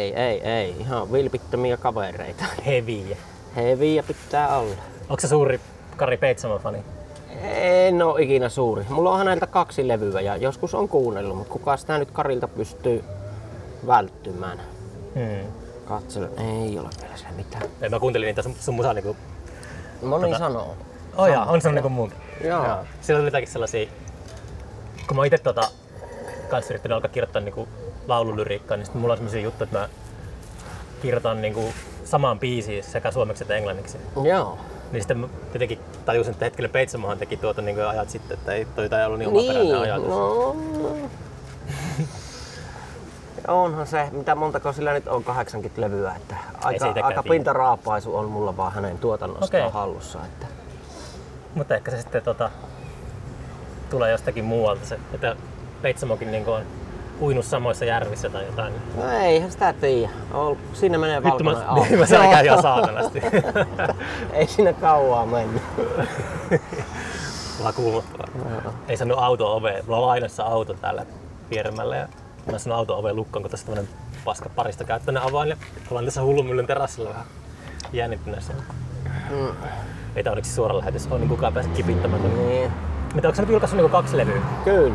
Ei, ei, ei. Ihan vilpittömiä kavereita. Heviä. Heviä pitää olla. Onko se suuri Kari Peitsamon fani? En ole ikinä suuri. Mulla on häneltä kaksi levyä ja joskus on kuunnellut, mutta kuka sitä nyt Karilta pystyy välttymään? Hmm. Katselen, ei ole vielä se mitään. Ei, mä kuuntelin niitä sun, sun musaa niinku... Moni Tota- sanoo. Oh jaa, on se niinku muunkin. Joo. Siellä oli jotakin sellaisia... Kun mä oon ite tota, kans yrittänyt alkaa kirjoittaa niinku laululyriikkaa, niin sit mulla on sellaisia juttuja, että mä kirjoitan niinku samaan biisiin sekä suomeksi että englanniksi. Joo. Niin sitten mä jotenkin tajusin, että hetkinen Peitsamohan teki tuota niin ajat sitten, että ei toi ei ollut niin omaperäinen Niin, ajatus. no. Onhan se, mitä montako sillä nyt on 80 levyä, että aika, aika pintaraapaisu on mulla vaan hänen tuotannostaan Okei. hallussa. Että. Mutta ehkä se sitten tota, tulee jostakin muualta se, että Peitsamokin niin on uinut samoissa järvissä tai jotain. No eihän sitä tiedä. Siinä menee valkoinen auto. niin, mä säikään ihan saatanasti. Ei siinä kauaa mennyt. Vähän kuumottavaa. Ei saanut auto oveen. Mulla on lainassa auto täällä vieremällä ja mä sanon auto oveen lukkoon, kun tässä tämmönen paska parista käyttöinen avain ja ollaan tässä hullumyllyn terassilla vähän jännittyneessä. Mm. Ei tää onneksi suora lähetys, on niin kukaan pääse kipittämään. Niin, Mitä onko sä nyt julkaissut niin kaksi levyä? kyllä.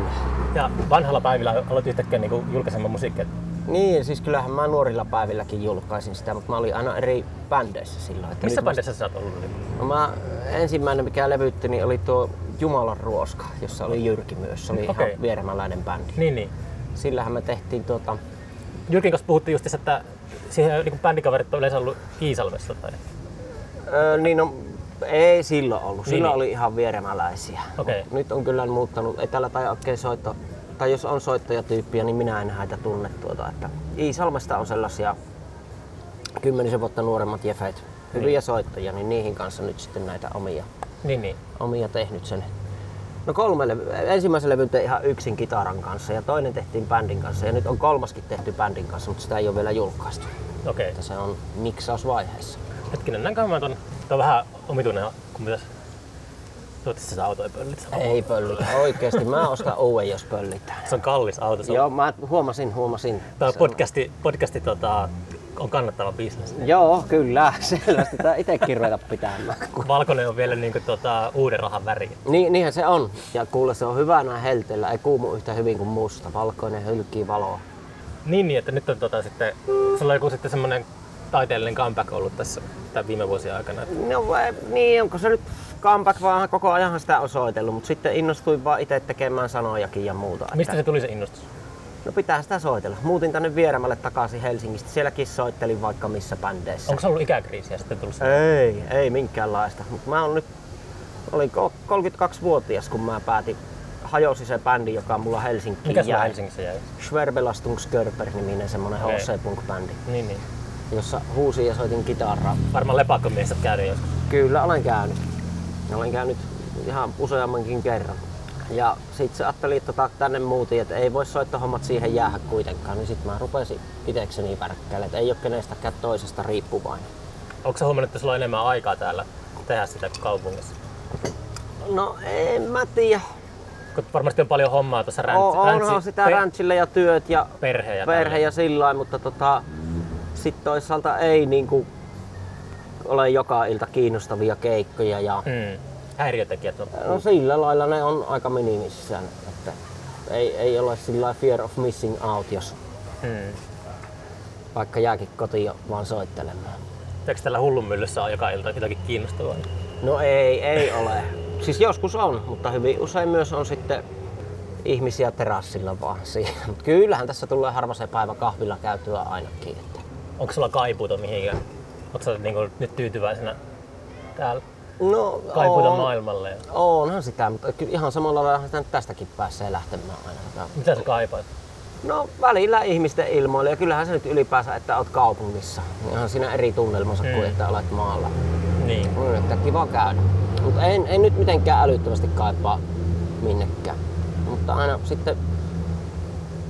Ja vanhalla päivillä aloit yhtäkkiä niin julkaisemaan musiikkia. Niin, siis kyllähän mä nuorilla päivilläkin julkaisin sitä, mutta mä olin aina eri bändeissä silloin. Että Missä nyt mä- bändissä sä oot ollut? No mä, ensimmäinen mikä levytti niin oli tuo Jumalan ruoska, jossa oli Jyrki myös. Se oli Okei. ihan vieremäläinen bändi. Niin, niin. Sillähän me tehtiin tuota, Jyrkin kanssa puhuttiin just, että siihen niin bändikaverit on yleensä ollut Iisalmessa tai... öö, niin no, ei silloin ollut. Silloin Niin, niin. oli ihan vieremäläisiä. Mut Nyt on kyllä muuttanut, ei täällä tai oikein soitto, tai jos on soittajatyyppiä, niin minä en häitä tunne tuota. Että Iisalmesta on sellaisia kymmenisen vuotta nuoremmat jefet, hyviä Niin. soittajia, niin niihin kanssa nyt sitten näitä omia, Niin, niin. omia tehnyt sen. No kolme levy. Ensimmäisen levyn tein ihan yksin kitaran kanssa ja toinen tehtiin bändin kanssa ja nyt on kolmaskin tehty bändin kanssa, mutta sitä ei ole vielä julkaistu. Okei. Että se on miksausvaiheessa. Hetkinen, näinkö mä ton... Tää on vähän omituinen, kun pitäis... Toivottavasti sä auto ei pöllitä. Ei pöllitä. Oikeesti. Mä ostan uuden, jos pöllitään. Se on kallis auto. Se on, Joo, mä huomasin, huomasin. On- podcasti, podcasti tota, on kannattava bisnes. Joo, kyllä. Selvästi tää itekin ruveta pitämään. Valkoinen on vielä niinku tota, uuden rahan väri. Niin, niinhän se on. Ja kuule, se on hyvä näin helteellä. Ei kuumu yhtä hyvin kuin musta. Valkoinen hylkii valoa. Niin, niin, että nyt on tota, sitten, sulla on joku sitten semmonen taiteellinen comeback ollut tässä tämän viime vuosien aikana. No vai- niin, onko se nyt comeback vaan koko ajan sitä on soitellut, mutta sitten innostuin vaan itse tekemään sanojakin ja muuta. Mistä että, se tuli se innostus? No pitää sitä soitella. Muutin tänne Vieremälle takaisin Helsingistä. Sielläkin soittelin vaikka missä bändeissä. Onko se ollut ikäkriisiä sitten tullut? Ei, ei minkäänlaista. Mutta mä oon nyt, olin ko- 32-vuotias, kun mä päätin, hajosi se bändi, joka mulla Helsinkiin Mikä jäi. Helsingissä jäi? Schwerbelastungskörper-niminen semmonen Okei. OC-punk-bändi, Niin, niin. Jossa huusin ja soitin kitaraa. Varmaan lepakkomies oot käynyt joskus. Kyllä olen käynyt. Olen käynyt ihan useammankin kerran. Ja sitten se ajattelin, että tota, tänne muutin, että ei voi soittohommat siihen jäädä kuitenkaan. Niin sitten mä rupesin itekseni värkkäille, että ei ole kenestäkään toisesta riippuvainen. Onko sä huomannut, että sulla on enemmän aikaa täällä tehdä sitä kuin kaupungissa? No en mä tiedä. Kun varmasti on paljon hommaa tuossa On, räntsi, onhan sitä ja työt ja perhe ja perhe ja sillä lailla, mutta tota, sitten toisaalta ei niinku ole joka ilta kiinnostavia keikkoja ja Mm. Häiriötekijät on. no sillä lailla ne on aika minimissään, että ei, ei ole sillä fear of missing out, jos Mm. vaikka jääkin kotiin vaan soittelemaan. Eikö tällä hullunmyllyssä on joka ilta jotakin kiinnostavaa? No ei, ei ole. Siis joskus on, mutta hyvin usein myös on sitten ihmisiä terassilla vaan siinä. Mutta kyllähän tässä tulee harva se päivä kahvilla käytyä ainakin. Että. Onko sulla kaipuuta mihinkään? Sä niinku nyt tyytyväisenä täällä? No, Kaipuuta on, maailmalle? Ja... onhan sitä, mutta kyllä ihan samalla lailla sitä nyt tästäkin pääsee lähtemään aina. Mitä sä kaipaat? No välillä ihmisten ilmoille ja kyllähän se nyt ylipäänsä, että oot kaupungissa. Ihan siinä eri tunnelmassa Mm. kuin että olet maalla. Niin. On että kiva käydä. Mutta en, en nyt mitenkään älyttömästi kaipaa minnekään. Mutta aina sitten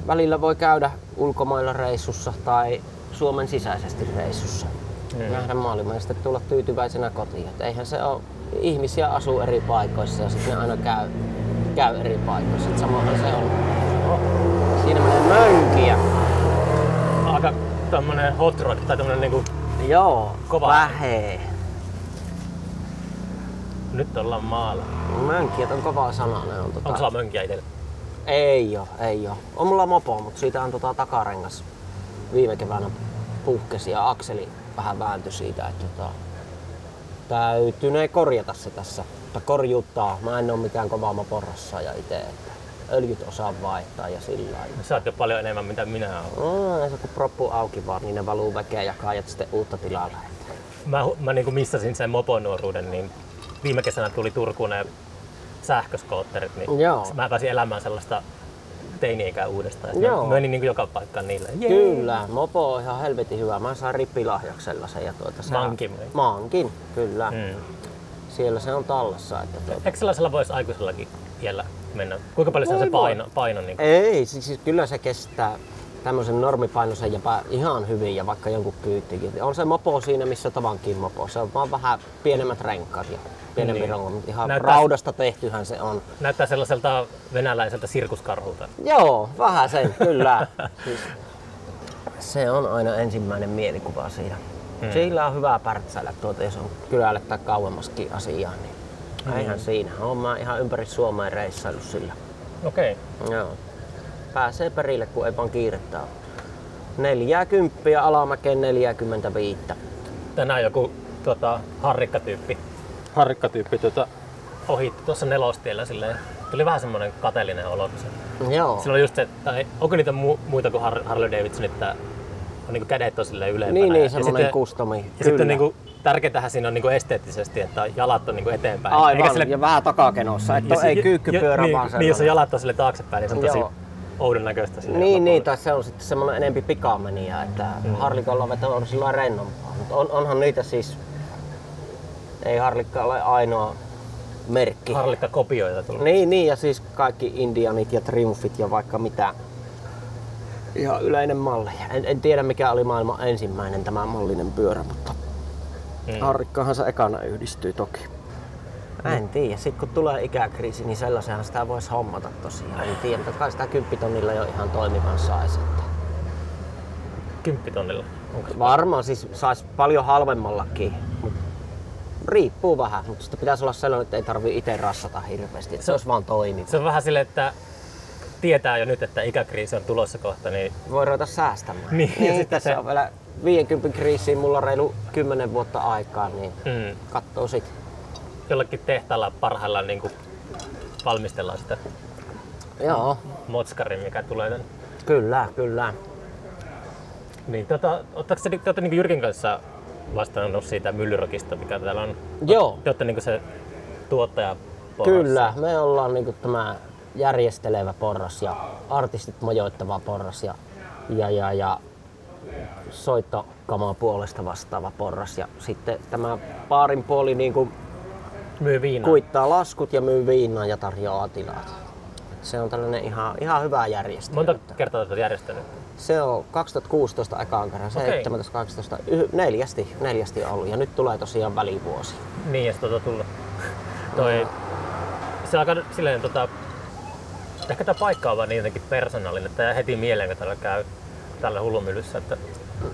välillä voi käydä ulkomailla reissussa tai Suomen sisäisesti reissussa. Mm. Nähdä maailmaa ja sitten tulla tyytyväisenä kotiin. Et eihän se ole, ihmisiä asuu eri paikoissa ja sitten ne aina käy, käy eri paikoissa. Et samahan se on. Siinä menee mönkiä. Aika tämmönen hot rod tai tämmönen niinku, Joo, Kova. vähee. nyt ollaan maalla. Mönkijät on kova sana. Ne on tota... Onko sulla mönkiä itsellä? Ei oo, ei oo. On mulla mopo, mutta siitä on tota takarengas viime keväänä puhkesi ja akseli vähän vääntyi siitä, että tota, täytyy ne korjata se tässä. Tai korjuuttaa. Mä en oo mikään kova moporassa ja itse, että öljyt osaa vaihtaa ja sillä lailla. Sä oot jo paljon enemmän mitä minä oon. Mm, se kun proppu auki vaan, niin ne valuu väkeä ja kaajat sitten uutta tilalle. Mä, mä niinku missasin sen moponuoruuden, niin viime kesänä tuli Turkuun ne sähköskootterit, niin Joo. mä pääsin elämään sellaista teini-ikää uudestaan. Joo. Mä menin niinku joka paikkaan niille. Jee. Kyllä, mopo on ihan helvetin hyvä. Mä sain rippilahjaksi sellaisen. Ja tuota, se Mankin? Mankin, kyllä. Mm. Siellä se on tallessa. Että tuota. Eikö sellaisella voisi aikuisellakin iällä mennä? Kuinka paljon se Voi se paino? paino niin Ei, siis, siis kyllä se kestää tämmöisen normipainoisen jopa ihan hyvin ja vaikka jonkun kyyttikin. On se mopo siinä, missä tavankin mopo. Se on vaan vähän pienemmät renkaat ja pienempi Niin. ronko, mutta ihan Näyttää- raudasta tehtyhän se on. näyttää sellaiselta venäläiseltä sirkuskarhulta. Joo, vähän sen, kyllä. siis, se on aina ensimmäinen mielikuva siinä. Hmm. Sillä on hyvä pärtsäillä tuota, jos on kylälle tai kauemmaskin asiaa, niin hmm. eihän siinä. Olen mä ihan ympäri Suomea reissailu sillä. Okei. Joo. Pääsee perille, kun ei vaan kiirettä ole. 40 ja alamäkeen 45. Tänään joku tota, harrikkatyyppi Harrikkatyyppi tota, ohitti tuossa nelostiellä silleen. Tuli vähän semmoinen kateellinen olo. kun se- Joo. Sillä on just se, tai onko niitä mu- muita kuin Har- Harley Davidson, että on niinku kädet on silleen ylempänä. Niin, niin, Ja semmoinen sitten- kustomi. Ja Kyllä. sitten niinku, tärkeintähän siinä on niinku esteettisesti, että jalat on niinku eteenpäin. Aivan, sille- ja vähän takakenossa, että ei jo- vaan niin, niin, jos jalat on sille taaksepäin, niin se on tosi Joo. Oudon näköistä. Niin, niin, lopulla. tai se on sitten semmoinen enempi pikamenia, että mm. harlikolla veto on sillä rennompaa. Mutta on, onhan niitä siis, ei harlikka ole ainoa merkki. Harlikka kopioita tullut. Niin, niin, ja siis kaikki Indianit ja Triumphit ja vaikka mitä. Ihan yleinen malli. En, en tiedä mikä oli maailman ensimmäinen tämä mallinen pyörä, mutta mm. harrikkahan se ekana yhdistyy toki. En tiedä, sitten kun tulee ikäkriisi, niin sellaisenhan sitä voisi hommata tosiaan. En tiedä, mutta kai sitä kymppitonnilla jo ihan toimivan saisi. Että Kymppitonnilla. Onko se? varmaan siis saisi paljon halvemmallakin, riippuu vähän. Mutta sitten pitäisi olla sellainen, että ei tarvii itse rassata hirveästi. Että se olisi vaan toimiva. Se on vähän silleen, että tietää jo nyt, että ikäkriisi on tulossa kohta, niin voi ruveta säästämään. Niin, ja niin sitten sitten se- se on vielä 50 kriisiin mulla on reilu 10 vuotta aikaa, niin mm, katsoo sit. Jollakin tehtaalla parhaillaan niin kuin valmistellaan sitä Joo, motskaria, mikä tulee tänne. kyllä, kyllä. Niin, tota, ootteko te, te olette niin Jyrkin kanssa vastannut siitä myllyrokista, mikä täällä on? Joo, Te olette niin se tuottaja porrassa. kyllä. Me ollaan niinku tämä järjestelevä porras ja artistit majoittava porras ja, ja, ja, ja soittokamaa puolesta vastaava porras. Ja sitten tämä baarin puoli niinku Myy viinaa. kuittaa laskut ja myy viinaa ja tarjoaa tilat. Se on tällainen ihan, ihan hyvä järjestelmä. Monta kertaa olette järjestänyt? Se on 2016 ekaan kerran, Okei. 17, 18, yh- neljästi, neljästi on ollut ja nyt tulee tosiaan välivuosi. Niin, ja sitten tota tullut. Toi, se alkaa silleen tota, ehkä tämä paikka on vaan niin jotenkin persoonallinen, että heti mieleen, kun täällä käy tällä hullumyllyssä, että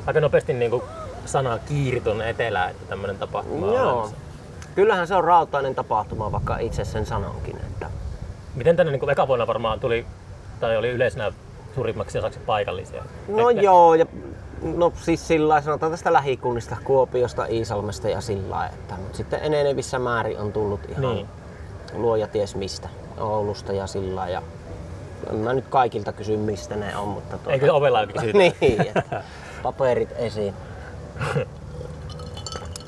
aika nopeasti niin kuin sana kiiriton etelään, että tämmöinen tapahtuma on Joo. olemassa. Kyllähän se on rautainen tapahtuma, vaikka itse sen sanonkin. Että Miten tänne niin eka vuonna varmaan tuli, tai oli yleisenä suurimmaksi osaksi paikallisia? no Ehkä- joo, ja no siis sillä sanotaan tästä lähikunnista, Kuopiosta, Iisalmesta ja sillä että, mutta sitten enenevissä määrin on tullut ihan Niin. luoja ties mistä, Oulusta ja sillä ja en mä nyt kaikilta kysy mistä ne on, mutta tuota, Eikö ovella ole kysytty? niin, että paperit esiin.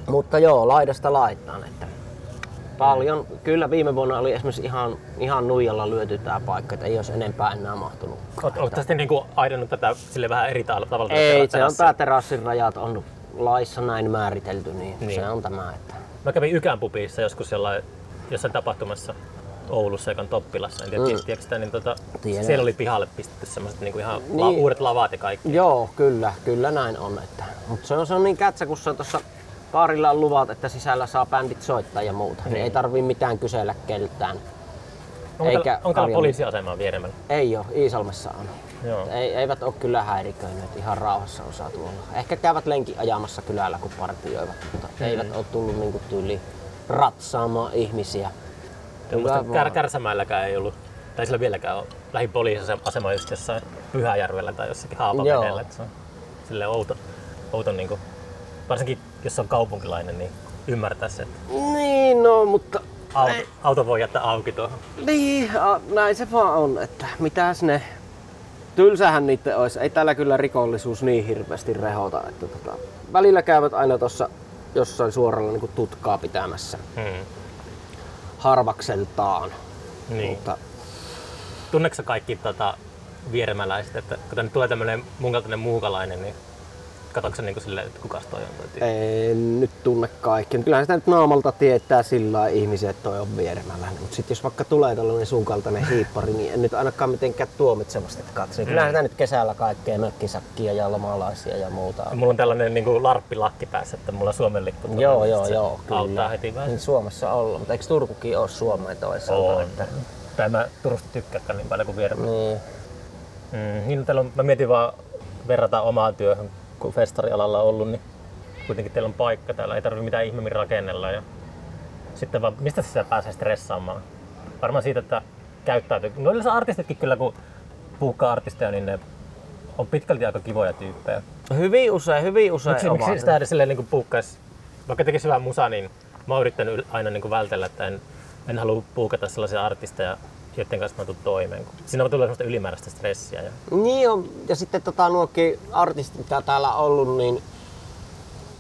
Mutta joo, laidasta laittaan. Että paljon, kyllä viime vuonna oli esimerkiksi ihan, ihan nuijalla lyöty tämä paikka, että ei olisi enempää enää mahtunut. Oletko tästä niin kuin aidannut tätä sille vähän eri tavalla? Ei, se on tämä terassin rajat on laissa näin määritelty, niin, Niin. se on tämä. Että Mä kävin Ykän pubissa joskus jollain, jossain tapahtumassa Oulussa, joka on Toppilassa. En tiedä, mm. tiedätkö sitä, niin tota, Tiedän. siellä oli pihalle pistetty semmoiset niin ihan niin. Uudet lavat ja kaikki. Joo, kyllä, kyllä näin on. Että, mutta se on, se on niin kätsä, kun se on tuossa baarilla on luvat, että sisällä saa bändit soittaa ja muuta. Niin. ei tarvii mitään kysellä keltään. Onko, Eikä täällä, onko täällä poliisiasemaa vieremmällä? Ei ole, Iisalmessa on. Joo. Ei, eivät ole kyllä häiriköineet, ihan rauhassa on saatu olla. Ehkä käyvät lenki ajamassa kylällä, kun partioivat, mutta mm. eivät ole tullut niinku tyyli ratsaamaan ihmisiä. Kär. Kärsämäelläkään ei ollut, tai sillä vieläkään ole lähipoliisiasema just jossain Pyhäjärvellä tai jossakin Haapavedellä. Se on silleen outo, outo niin kuin, varsinkin jos on kaupunkilainen, niin ymmärtää se, että Niin, no, mutta auto, auto voi jättää auki tuohon. Niin, a, näin se vaan on, että mitäs ne... Tylsähän niitä olisi. Ei täällä kyllä rikollisuus niin hirveästi rehota. Että tota, välillä käyvät aina tuossa jossain suoralla niin tutkaa pitämässä Hmm. harvakseltaan. Niin. Mutta Tunneeko kaikki tota, vieremäläiset, että kun tänne tulee tämmönen mun kaltainen muukalainen, niin katsotko sä niin silleen, että kukas toi on toi en nyt tunne kaikki. Kyllähän sitä nyt naamalta tietää sillä lailla ihmisiä, että toi on vieremäläinen. Mutta sitten jos vaikka tulee tällainen sun kaltainen hiippari, niin en nyt ainakaan mitenkään tuomitsevasti katso. Niin Kyllähän sitä nyt kesällä kaikkea mökkisakkia ja lomalaisia ja muuta on. Mulla on tällainen niin kuin larppilakki päässä, että mulla on Suomen lippu. Joo, joo, joo, Auttaa kyllä. heti vähän. Niin Suomessa olla, mutta eikö Turkukin ole Suomeen toisaalta? On. Että, Tai mä Turusta tykkääkään niin paljon kuin vieremä. niin. Mm, niin on, mä mietin vaan verrata omaan työhön, kun festarialalla ollut, niin kuitenkin teillä on paikka täällä, ei tarvitse mitään ihmeemmin rakennella. Ja sitten vaan, mistä sä pääsee stressaamaan? Varmaan siitä, että käyttäytyy. No yleensä artistitkin kyllä, kun puhukkaa artisteja, niin ne on pitkälti aika kivoja tyyppejä. Hyvin usein, hyvin usein Miksi, miksi sitä edes silleen niin puukkaisi, vaikka tekisi hyvää musaa, niin mä oon yrittänyt aina niin vältellä, että en, en halua puukata sellaisia artisteja, joiden kanssa mä tulen toimeen. Siinä tulee sellaista ylimääräistä stressiä. Ja... Niin on. Ja sitten tota, nuokin artistit, mitä täällä on ollut, niin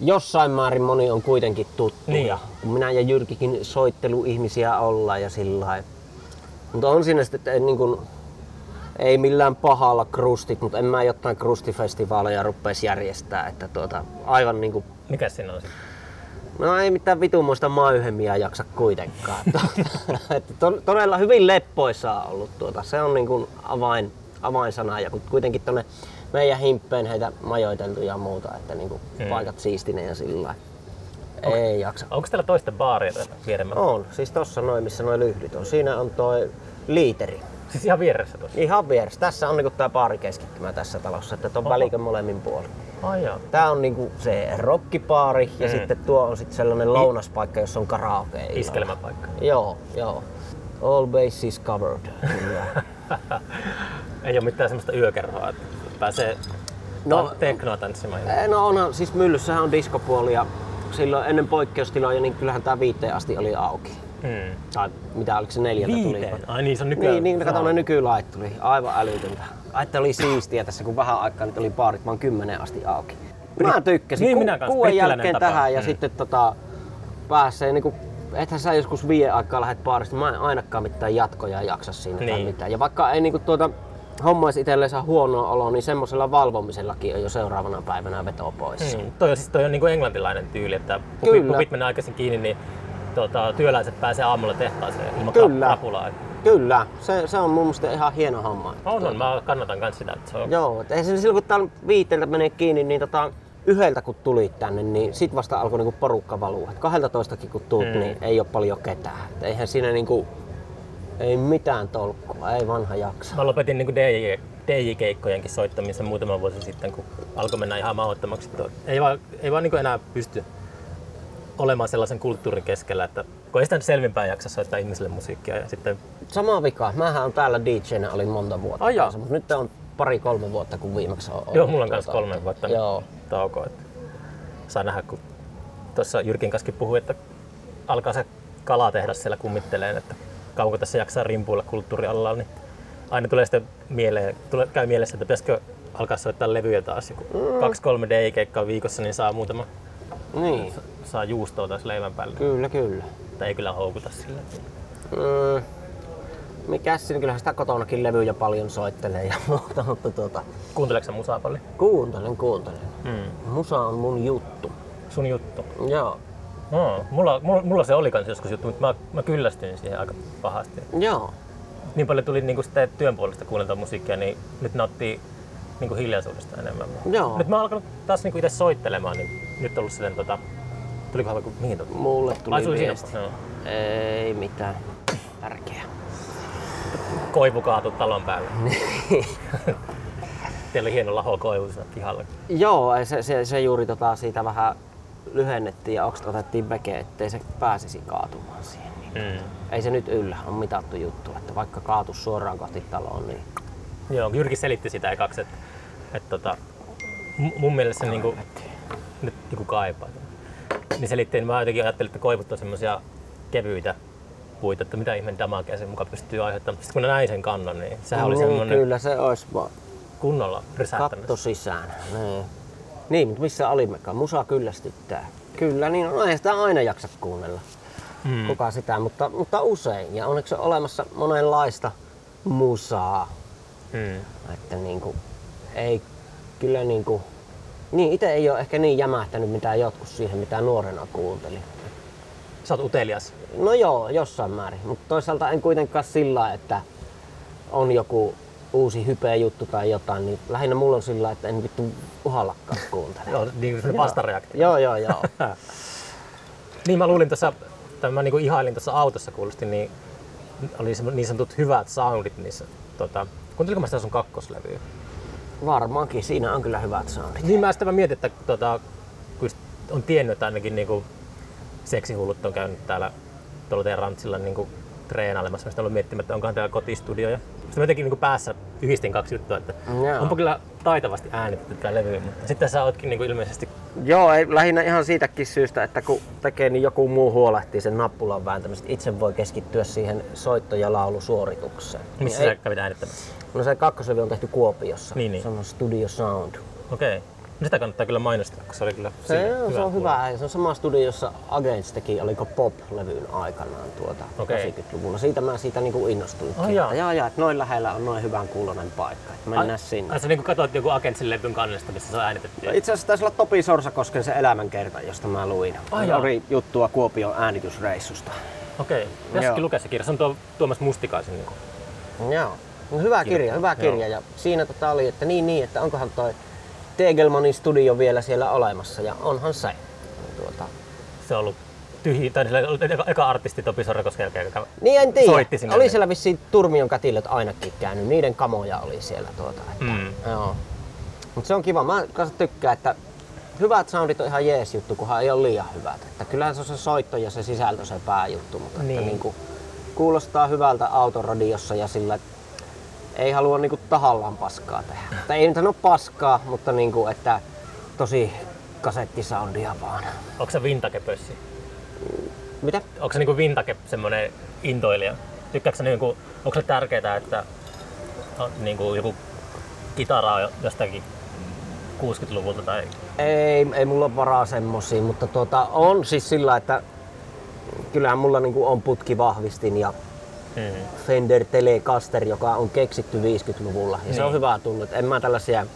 jossain määrin moni on kuitenkin tuttuja. Niin. Kun minä ja Jyrkikin soitteluihmisiä ollaan ja sillä lailla. Mutta on siinä sitten, että ei, niin kuin, ei millään pahalla krustit, mutta en mä jotain krustifestivaaleja rupeisi järjestää. Että tuota, aivan niin kuin, Mikä siinä on sitten? No ei mitään vitumoista mayhemia jaksa kuitenkaan. todella hyvin leppoisaa ollut tuota. Se on niin kuin avain, avainsana ja kun kuitenkin tonne meidän himppeen heitä majoiteltu ja muuta, että niin kuin Mm. paikat siistineen ja sillä. Ei jaksa. Onko täällä toisten baaria vieremmällä? On, siis tossa noin, missä noin lyhdyt on. Siinä on toi liiteri. Siis ihan vieressä tuossa? Ihan vieressä. Tässä on niinku tää baarikeskittymä tässä talossa, että on välikön molemmin puolin. Ai joo. Tää on niinku se rockipaari ja Mm. sitten tuo on sitten sellainen lounaspaikka, jossa on karaoke. illalla. Iskelmäpaikka. Joo, joo. All bases covered. Ei ole mitään semmoista yökerhoa, että pääsee No- no, teknoa tanssimaan. Eh, no onhan, siis myllyssähän on diskopuoli ja silloin ennen poikkeustiloja, niin kyllähän tää viiteen asti oli auki. Hmm. Tai mitä oliko se neljältä tuli? Viiteen? Ai niin, se on nykyään. Niin, niin kato ne nykylait tuli. Aivan älytöntä. Että oli siistiä tässä, kun vähän aikaa nyt oli baarit vaan kymmenen asti auki. Mä tykkäsin. Niin, Ku- minä kanssa. Kuuden Brittiläinen jälkeen tapa. tähän ja Mm. sitten tota, pääsee niinku ethän sä joskus viiden aikaa lähdet baarista, mä en ainakaan mitään jatkoja jaksa siinä tai Niin. mitään. Ja vaikka ei niinku tuota hommaisi itselleensä huonoa oloa, niin semmoisella valvomisellakin on jo seuraavana päivänä veto pois. Hmm. Toi on, siis toi on niinku englantilainen tyyli, että pupit, pupit menee aikaisin kiinni, niin tota, työläiset pääsee aamulla tehtaaseen ilman Kyllä. rapulaa. Kyllä, se, se on mun mielestä ihan hieno homma. On, on. Mä kannatan kans sitä. Että se on... Joo, et ei se silloin kun täällä viiteltä menee kiinni, niin tota, yhdeltä kun tulit tänne, niin sit vasta alkoi niinku porukka valua. Et 12 kun tuut, Mm. niin ei ole paljon ketään. Et eihän siinä niinku, ei mitään tolkkua, ei vanha jaksa. Mä lopetin niin DJ, DJ-keikkojenkin soittamisen muutama vuosi sitten, kun alkoi mennä ihan mahdottomaksi. Ei vaan, ei vaan niin enää pysty olemaan sellaisen kulttuurin keskellä, että kun ei sitä nyt selvinpäin jaksa soittaa ihmisille musiikkia. Ja sitten, Sama vika, mähän on täällä DJnä olin monta vuotta. Ai jaa. kanssa, mutta nyt on pari-kolme vuotta, kun viimeksi on ollut. joo, mulla on tuota, kolme vuotta Joo. taukoa. Että saa nähdä, kun tuossa Jyrkin kanssa puhui, että alkaa se kalatehdas siellä kummitteleen, että kauanko tässä jaksaa rimpuilla kulttuurialalla, niin aina tulee sitten mieleen, tulee, käy mielessä, että pitäisikö alkaa soittaa levyjä taas. Joku Mm. kaksi-kolme DJ-keikkaa viikossa, niin saa muutama Niin, saa juustoa taas leivän päälle. kyllä, kyllä. Tai ei kyllä houkuta sillä. Mm, mikäs siinä, kyllähän sitä kotonakin levyjä paljon soittelee ja muuta, mutta tuota, Kuunteleeko musaa paljon? kuuntelen, kuuntelen. Mm. Musa on mun juttu. Sun juttu. Joo. No, mulla, mulla, mulla, se oli kans joskus juttu, mutta mä, mä kyllästyin siihen aika pahasti. Joo. Niin paljon tuli niinku sitä työn puolesta kuunneltua musiikkia, niin nyt nauttii niinku hiljaisuudesta enemmän. Joo. Nyt mä oon alkanut taas niinku itse soittelemaan, niin nyt on ollut silleen tota... Tulikohan joku, mihin tuli? Mulle tuli Ai, oli siinä. viesti. Joo. Ei mitään. Tärkeä. Koivu kaatu talon päälle. Teillä oli hieno laho koivu siinä pihalla. Joo, se, se, se juuri tota, siitä vähän lyhennettiin ja oksat otettiin veke, ettei se pääsisi kaatumaan siihen. Niin. Mm. Ei se nyt yllä, on mitattu juttu, että vaikka kaatus suoraan kohti taloon, niin Joo, Jyrki selitti sitä ekaksi, että, että tota, mu- mun mielestä se niinku, nyt joku kaipaa. Niin selitti, niin mä jotenkin ajattelin, että koivut on semmosia kevyitä puita, että mitä ihmeen damakea se mukaan pystyy aiheuttamaan. Sitten kun mä näin sen kannon, niin sehän oli niin, semmonen kyllä se olisi vaan kunnolla rysähtänyt. katto sisään. Niin. niin, mutta missä olimmekaan? Musa kyllästyttää. Kyllä, niin on, ei sitä aina jaksa kuunnella. Mm. Kuka sitä, mutta, mutta usein. Ja onneksi on olemassa monenlaista musaa. Mm. Että niinku, ei kyllä niinku, niin itse ei ole ehkä niin jämähtänyt mitä jotkut siihen, mitä nuorena kuuntelin. Sä oot utelias. No joo, jossain määrin, mutta toisaalta en kuitenkaan sillä, että on joku uusi hypeä juttu tai jotain, niin lähinnä mulla on sillä, että en vittu uhallakaan kuuntele. Joo, niin kuin vastareaktio. joo, joo, joo. Niin mä luulin tuossa, tai mä niinku ihailin tuossa autossa kuulosti, niin oli niin sanotut hyvät soundit niissä. Tota, kuunteliko mä sitä sun kakkoslevyä? Varmaankin, siinä on kyllä hyvät soundit. Niin mä sitä mä mietin, että tota, kun on tiennyt, että ainakin niinku seksihullut on käynyt täällä tuolla teidän rantsilla niinku treenailemassa. Mä sitten ollut miettimään, että onkohan täällä kotistudio. Ja sitten mä jotenkin niinku päässä yhdistin kaksi juttua, että Joo. onpa kyllä taitavasti äänitetty tää levy, mutta sitten sä ootkin niinku ilmeisesti Joo, ei, lähinnä ihan siitäkin syystä, että kun tekee, niin joku muu huolehtii sen nappulan vääntämistä. Itse voi keskittyä siihen soitto- ja laulusuoritukseen. missä sä kävit äänittämässä. No se kakkoslevy on tehty Kuopiossa. Niin, niin. Se on Studio Sound. Okei. No sitä kannattaa kyllä mainostaa, koska se oli kyllä Se, siinä on, se on hyvä. Ja Se on sama studio, jossa Agents teki, oliko Pop-levyyn aikanaan tuota Okei. 80-luvulla. Siitä mä siitä niinku innostuin. Ai jaa. jaa, jaa, että noin lähellä on noin hyvän kuulonen paikka. Että mennään Ai- sinne. Ai sä niinku katsoit joku Agentsin levyn kannesta, missä se on äänitetty. No Itse asiassa taisi olla Topi Sorsakosken se elämänkerta, josta mä luin. Ai oli juttua Kuopion äänitysreissusta. Okei. Pitäisikin lukea se kirja. Se on tuo Tuomas Mustikaisen. Niinku. Joo. No, hyvä kirja, hyvä Joo. kirja. Ja siinä tota oli, että niin niin, että onkohan toi Tegelmanin studio vielä siellä olemassa. Ja onhan se. Tuota. Se on ollut tyhji, tai sillä oli eka, eka artisti Topi Sorrakosken jälkeen, joka Niin en tiedä. Soitti sinne. Oli siellä vissiin Turmion kätilöt ainakin käynyt. Niiden kamoja oli siellä. Tuota, että, Mm. Joo. Mutta se on kiva. Mä kanssa tykkään, että hyvät soundit on ihan jees juttu, kunhan ei ole liian hyvät. Että kyllähän se on se soitto ja se sisältö se pääjuttu, mutta Niin. että niinku, kuulostaa hyvältä autoradiossa ja sillä että ei halua niinku tahallaan paskaa tehdä. Tai ei nyt ole paskaa, mutta niinku, että tosi kasettisoundia vaan. Onko se vintage-pössi? Mitä? Onko se niinku vintage semmonen intoilija? Tykkäätkö sä niinku, onko se tärkeää, että on niinku joku kitara on jostakin 60-luvulta tai Ei, ei mulla ole varaa semmosiin, mutta tuota, on siis sillä, että kyllähän mulla niinku on putkivahvistin ja mm. Fender Telecaster, joka on keksitty 50-luvulla. Ja se on Niin. hyvä tullut. En mä tällaisia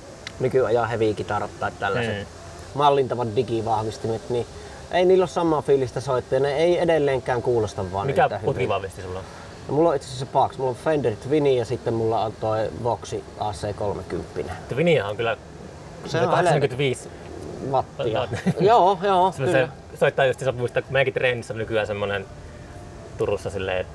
nykyajan heavy-kitarat tai tällaiset Mm. mallintavat digivahvistimet, niin ei niillä ole samaa fiilistä soittaa. Ne ei edelleenkään kuulosta vaan mikä putkivahvisti sulla on? Ja mulla on itse asiassa Pax. Mulla on Fender Twini ja sitten mulla on toi Voxi AC30. Twiniä on kyllä Se on 85 Wattia. Watt. joo, joo, Se, se soittaa just, sä muistaa, kun meidänkin treenissä on nykyään semmonen Turussa silleen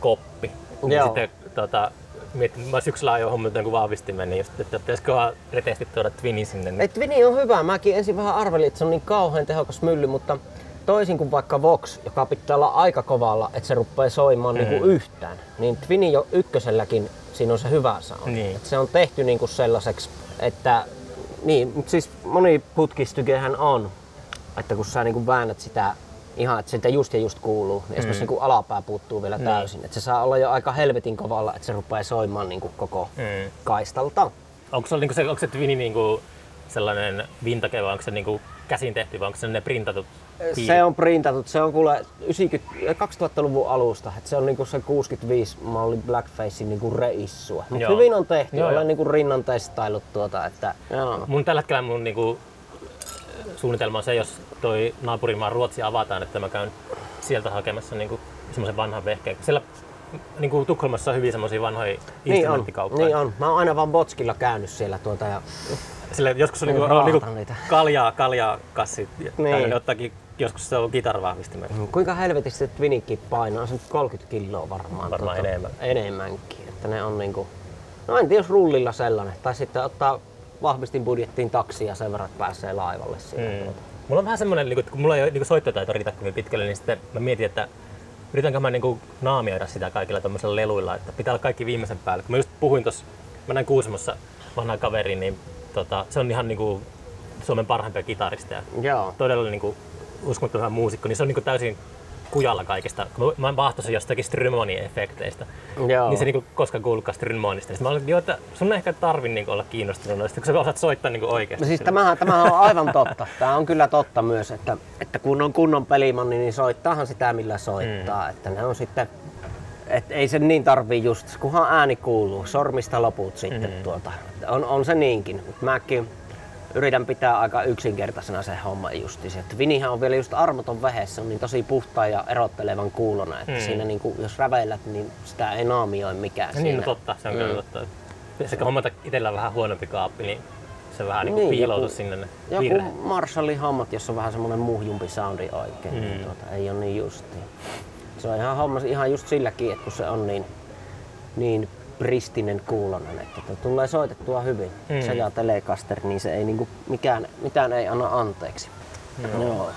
koppi. Niin Joo. sitten tota, mietin, mä syksyllä ajoin hommata jonkun vahvistimen, niin just, että pitäisikö vaan retesti tuoda Twinin sinne. Niin. Et Twini on hyvä. Mäkin ensin vähän arvelin, että se on niin kauhean tehokas mylly, mutta toisin kuin vaikka Vox, joka pitää olla aika kovalla, että se rupeaa soimaan mm. niinku yhtään, niin Twini jo ykköselläkin siinä on se hyvä sound. Niin. Et se on tehty niinku sellaiseksi, että niin, mutta siis moni putkistykehän on, että kun sä niinku väännät sitä ihan, että sitä just ja just kuuluu, niin esimerkiksi niinku alapää puuttuu vielä täysin. Että se saa olla jo aika helvetin kovalla, että se rupeaa soimaan niinku koko Mm. kaistalta. Onko, se, niinku se, onko se Twini niinku sellainen vintage vai onko se niinku käsin tehty vai onko se ne printatut? Se on printattu, se on kuule 90, 2000-luvun alusta, että se on niinku se 65 malli blackfacein niinku reissua. Mut Joo. hyvin on tehty, Joo, olen joo. niinku rinnan testailut tuota, että joo. Mun tällä hetkellä mun niinku, suunnitelma on se, jos toi naapurimaa Ruotsi avataan, että mä käyn sieltä hakemassa niinku, semmoisen vanhan vehkeen. Siellä niinku, Tukholmassa on hyvin semmoisia vanhoja Niin on, instrumenttikauppoja. niin on. Mä oon aina vaan Botskilla käynyt siellä tuota ja Sillä joskus on Niin, niinku, on niinku raahata niitä. kaljaa, kaljaa kassit. Niin. Niin. Ottaakin, joskus se on kitaravahvistimen. kuinka helvetisti se Twinikin painaa, on se nyt 30 kiloa varmaan. Varmaan enemmän. Enemmänkin, että ne on niinku No en tiedä, jos rullilla sellainen. Tai sitten ottaa vahvistin budjettiin taksia sen verran, että pääsee laivalle siihen. Mm. Tuota. Mulla on vähän semmoinen, niin kun mulla ei ole niin soittotaito riitä kovin pitkälle, niin sitten mä mietin, että yritänkö mä niin naamioida sitä kaikilla tämmöisillä leluilla, että pitää olla kaikki viimeisen päälle. Kun mä just puhuin tuossa, mä näin Kuusamossa vanhan kaverin, niin tota, se on ihan niin kuin Suomen parhaimpia kitaristeja. Joo. Todella niin kuin uskomattoman hyvä muusikko, niin se on niin kuin täysin kujalla kaikesta. Kun mä- vahtosin jostakin Strymmonin efekteistä, Joo. niin se niinku koskaan kuullutkaan Strymmonista. Niin sit mä olin, että joo, että sun ehkä tarvi niinku olla kiinnostunut noista, kun sä osaat soittaa niinku oikeasti. No siis tämähän, tämähän on aivan totta. Tämä on kyllä totta myös, että, että kun on kunnon pelimanni, niin soittaahan sitä millä soittaa. Mm. Että ne on sitten, että ei sen niin tarvii just, kunhan ääni kuuluu, sormista loput sitten mm. tuota. On, on se niinkin. Mut mäkin yritän pitää aika yksinkertaisena se homma justiinsa. Että Vinihän on vielä just armoton vehe, se on niin tosi puhtaan ja erottelevan kuulona, että mm. siinä niin kuin, jos räveillät, niin sitä ei naamioi mikään niin, no totta, se on mm. kyllä totta. Sekä hommata itsellä vähän huonompi kaappi, niin se vähän niinku Niin, piiloutuu joku- sinne ne Joku virheet. Marshallin hommat, jossa on vähän semmonen muhjumpi soundi oikein, mm. niin tuota, ei ole niin justiin. Se on ihan homma ihan just silläkin, että kun se on niin, niin pristinen kuulonen, että tulee soitettua hyvin. Mm. Se ja Telecaster, niin se ei niinku mikään, mitään ei anna anteeksi. Joo.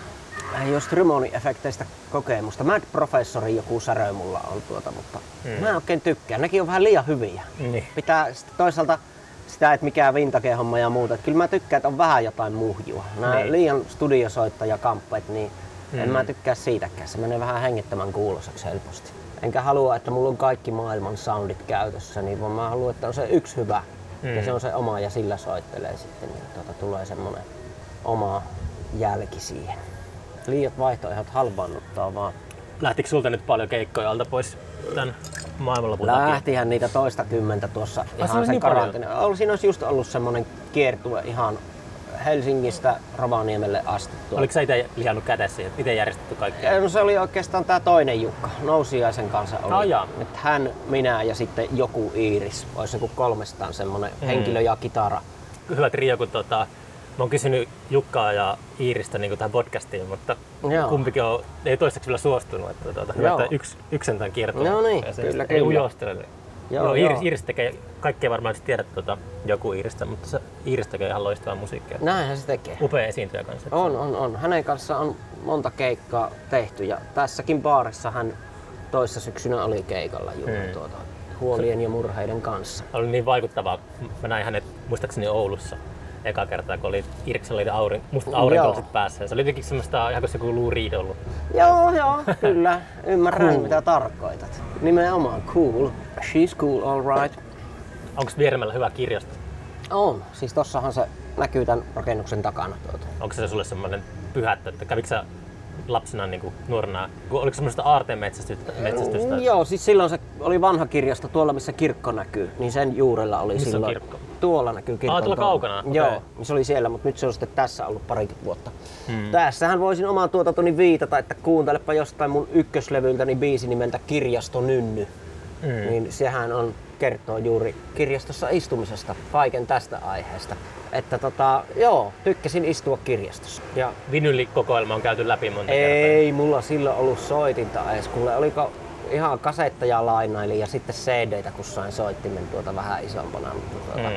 Ei ole Strymoni efekteistä kokemusta. Mad Professorin joku särö mulla on tuota, mutta mm. mä en oikein tykkää. Nekin on vähän liian hyviä. Niin. Pitää sitten toisaalta sitä, että mikään vintage-homma ja muuta. Että kyllä mä tykkään, että on vähän jotain muhjua. Nämä Niin. liian studiosoittajakamppeet, niin mm. en mä tykkää siitäkään. Se menee vähän hengittämän kuuloseksi helposti. Enkä halua, että mulla on kaikki maailman soundit käytössä, niin vaan mä haluan, että on se yksi hyvä. Mm. Ja se on se oma ja sillä soittelee sitten, niin tuota, tulee semmonen oma jälki siihen. Liiat vaihtoehdot halvaannuttaa vaan. Lähtikö sulta nyt paljon keikkoja alta pois tämän maailmanlopun takia? Lähtihän niitä toista kymmentä tuossa se ihan oli sen niin. Oli, siinä olisi just ollut semmonen kiertue ihan Helsingistä Rovaniemelle asti. tuolta. Oliko sä itse lihannut kädessä ja itse järjestetty kaikkea? Ja No se oli oikeastaan tämä toinen Jukka, Nousiaisen kanssa oli. Jaa. Et hän, minä ja sitten joku Iiris. Olisi niinku kolmestaan semmonen Mm. henkilö ja kitara. Hyvä trio, kun tota, mä oon kysynyt Jukkaa ja Iiristä niin tähän podcastiin, mutta Joo. kumpikin on, ei toistaiseksi vielä suostunut. Että, tota, hyvä, että yksi, yksi sentään kiertoo. No niin, Ja se kyllä, Ei kyllä. ujostele. Joo, Joo, Iiris, joo. Iiris tekee, kaikkea varmaan tiedät tota, joku Iiristä, mutta se Iiris tekee ihan loistavaa musiikkia. Näinhän se tekee. Upea esiintyjä kanssa. On, on, on. Hänen kanssaan on monta keikkaa tehty ja tässäkin baarissa hän toissa syksynä oli keikalla juuri Hmm. tuota, huolien ja murheiden kanssa. Oli niin vaikuttavaa. Mä näin hänet muistaakseni Oulussa eka kertaa, kun oli Irksen oli aurin, mustat aurinkolaiset päässä. Se oli jotenkin semmoista, ihan kuin se joku Lou Reed ollut. Joo, joo, kyllä. Ymmärrän cool. mitä tarkoitat. Nimenomaan cool. She's cool, all right. Onko Vieremällä hyvä kirjasto? On. Siis tossahan se näkyy tämän rakennuksen takana. Tuota. Onko se sulle semmoinen pyhättö, että kävikö sä lapsena niin kuin nuorena, oliko semmoista aarteen metsästystä? Mm, joo, siis silloin se oli vanha kirjasto tuolla, missä kirkko näkyy. Niin sen juurella oli Missä silloin. kirkko? Tuolla näkyy kirkko. Aa, tuolla kaukana, okei. Joo, niin se oli siellä, mutta nyt se on sitten tässä ollut parikymmentä vuotta. Hmm. Tässähän voisin omaan tuotantoni viitata, että kuuntelepa jostain mun ykköslevyltäni biisi nimeltä Kirjasto Nynny. Mm. Niin sehän on kertoo juuri kirjastossa istumisesta, kaiken tästä aiheesta. Että tota, joo, tykkäsin istua kirjastossa. Ja Vinylikokoelma on käyty läpi monta kertaa. ei mulla silloin ollut soitinta edes, kuule oliko ihan kasetteja lainaili ja sitten CD-tä, kun sain soittimen tuota vähän isompana. Mutta tuota, Mm.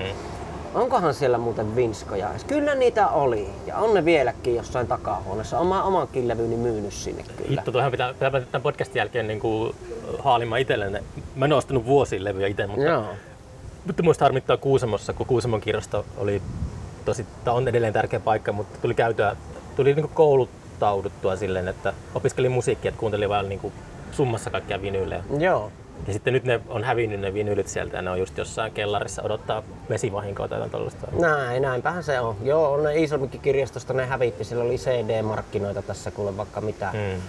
Onkohan siellä muuten vinskoja? Kyllä niitä oli. Ja on ne vieläkin jossain takahuoneessa. Oma, omankin levyni myynyt sinne kyllä. Hitto, tuohon pitää, pitää tämän podcastin jälkeen niin kuin haalimaan itselleni. Mä en ostanut vuosiin levyjä itse, mutta, Joo. mutta muista harmittaa Kuusamossa, kun Kuusamon kirjasto oli tosi, on edelleen tärkeä paikka, mutta tuli käytyä, tuli niin kuin kouluttauduttua silleen, että opiskelin musiikkia, että kuuntelin vain niin kuin summassa kaikkia vinyylejä. Joo. Ja sitten nyt ne on hävinnyt ne vinyylit sieltä ja ne on just jossain kellarissa odottaa vesivahinkoa tai jotain tollaista. Näin, näinpähän se on. Joo, on ne Iisalmikin kirjastosta ne hävitti. Sillä oli CD-markkinoita tässä kuule vaikka mitä. Mm.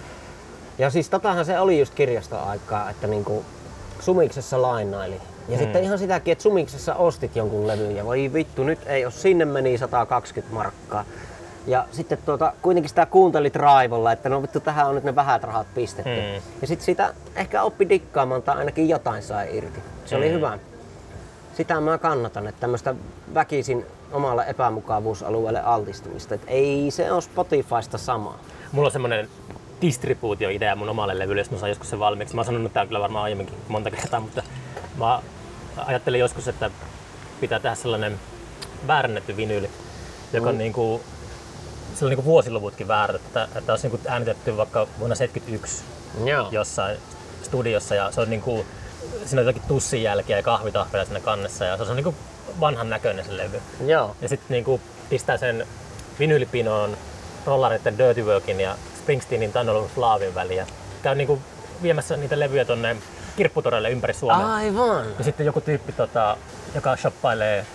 Ja siis totahan se oli just kirjastoaikaa, että niinku Sumiksessa lainaili. Ja sitten ihan sitäkin, että Sumiksessa ostit jonkun levyn ja voi vittu, nyt ei ole, sinne meni 120 markkaa. Ja sitten tuota, kuitenkin sitä kuuntelit raivolla, että no vittu, tähän on nyt ne vähät rahat pistetty. Mm. Ja sitten sitä ehkä oppi dikkaamaan tai ainakin jotain sai irti. Se oli Mm. hyvä. Sitä mä kannatan, että tämmöistä väkisin omalle epämukavuusalueelle altistumista. Että ei se ole Spotifysta sama. Mulla on semmonen distribuutioidea mun omalle levylle, jos mä saan joskus sen valmiiksi. Mä oon sanonut tää kyllä varmaan aiemminkin monta kertaa, mutta mä ajattelin joskus, että pitää tehdä sellainen väärännetty vinyyli, joka on niinku, sillä on niinku vuosiluvutkin väärät, että, että olisi niinku äänitetty vaikka vuonna 71 Joo. jossain studiossa ja se on niinku, siinä on jotakin tussin jälkiä ja kahvitahveja siinä kannessa ja se on niinku vanhan näköinen se levy. Joo. Ja sitten niinku pistää sen vinyylipinoon rollareiden Dirty Workin ja Springsteenin Tunnel of Lovein väliä. Käy niinku viemässä niitä levyjä tonne kirpputorille ympäri Suomea. Aivan. Ja sitten joku tyyppi, tota, joka shoppailee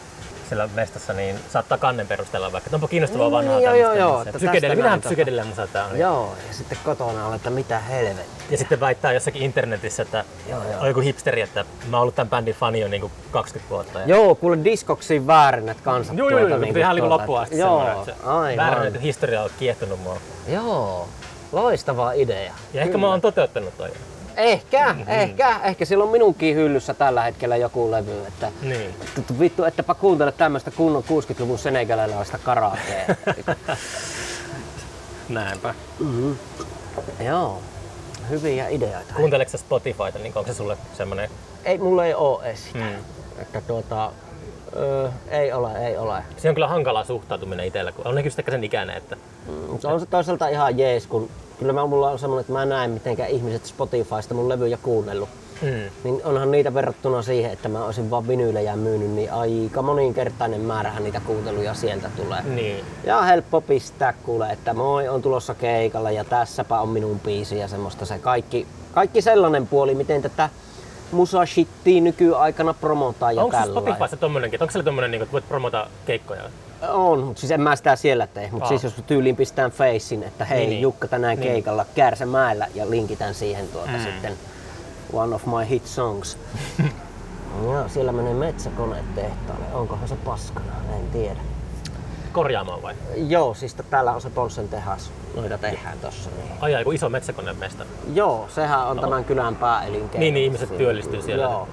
siellä mestassa, niin saattaa kannen perusteella vaikka, että onpa kiinnostavaa No vanhaa niin, joo, tämmöistä, joo, niin että se psykedeli, tästä minähän psykedelia musa tää on. Joo, ja sitten kotona on, että mitä helvettiä. Ja sitten väittää jossakin internetissä, että Joo, joo. on joku hipsteri, että mä oon ollut tämän bändin fani jo niinku 20 vuotta. Ja Joo, kuule diskoksiin väärennät kansat Joo, joo, joo, mutta ihan tuota, loppuun asti Joo, semmoinen, että väärännetty historia on kiehtonut mua. Joo, loistava idea. Ja ehkä mä oon toteuttanut toi. Ehkä, Mm-hmm. ehkä, ehkä siellä on minunkin hyllyssä tällä hetkellä joku levy, että Niin. Tuttu vittu, ettepä kuuntele tämmöistä kunnon 60-luvun senegalilaista karakea. Näinpä. Joo, hyviä ideoita. Kuunteleeko Spotifyta, niin onko se sulle semmonen... Ei, mulla ei oo edes sitä. Mm. Että tuota, öö, ei ole, ei ole. Se on kyllä hankalaa suhtautuminen itsellä, kun on nekin ehkä sen ikäinen, että Mutta on se toisaalta ihan jees, kun kyllä mä, mulla on semmoinen, että mä näen mitenkä ihmiset Spotifysta mun levyjä kuunnellut. mm. Niin onhan niitä verrattuna siihen, että mä olisin vaan vinyylejä myynyt, niin aika moninkertainen määrähän niitä kuunteluja sieltä tulee. niin. Ja helppo pistää kuule, että moi, on tulossa keikalla ja tässäpä on minun biisi ja semmoista se kaikki, kaikki sellainen puoli, miten tätä musashittia nykyaikana promotaan ja Onko se tällä. Spotifyssa tommonenkin, että onko siellä tommonen, niin, että voit promota keikkoja? On, mutta siis en mä sitä siellä tee. Mutta siis jos tyyliin pistään facein, että hei Niin, niin. Jukka tänään Niin. keikalla Kärsämäellä ja linkitän siihen tuota Mm. sitten one of my hit songs. Joo, siellä menee metsäkone tehtaalle. Onkohan se paskana? En tiedä. Korjaamaan vai? Joo, siis täällä on se Ponssen tehas. Noita tehdään tossa. Niin. Ai joku iso metsäkonemesta. Joo, sehän on tämän kylän pääelinkeino. Niin, niin, ihmiset työllistyy siellä. Joo.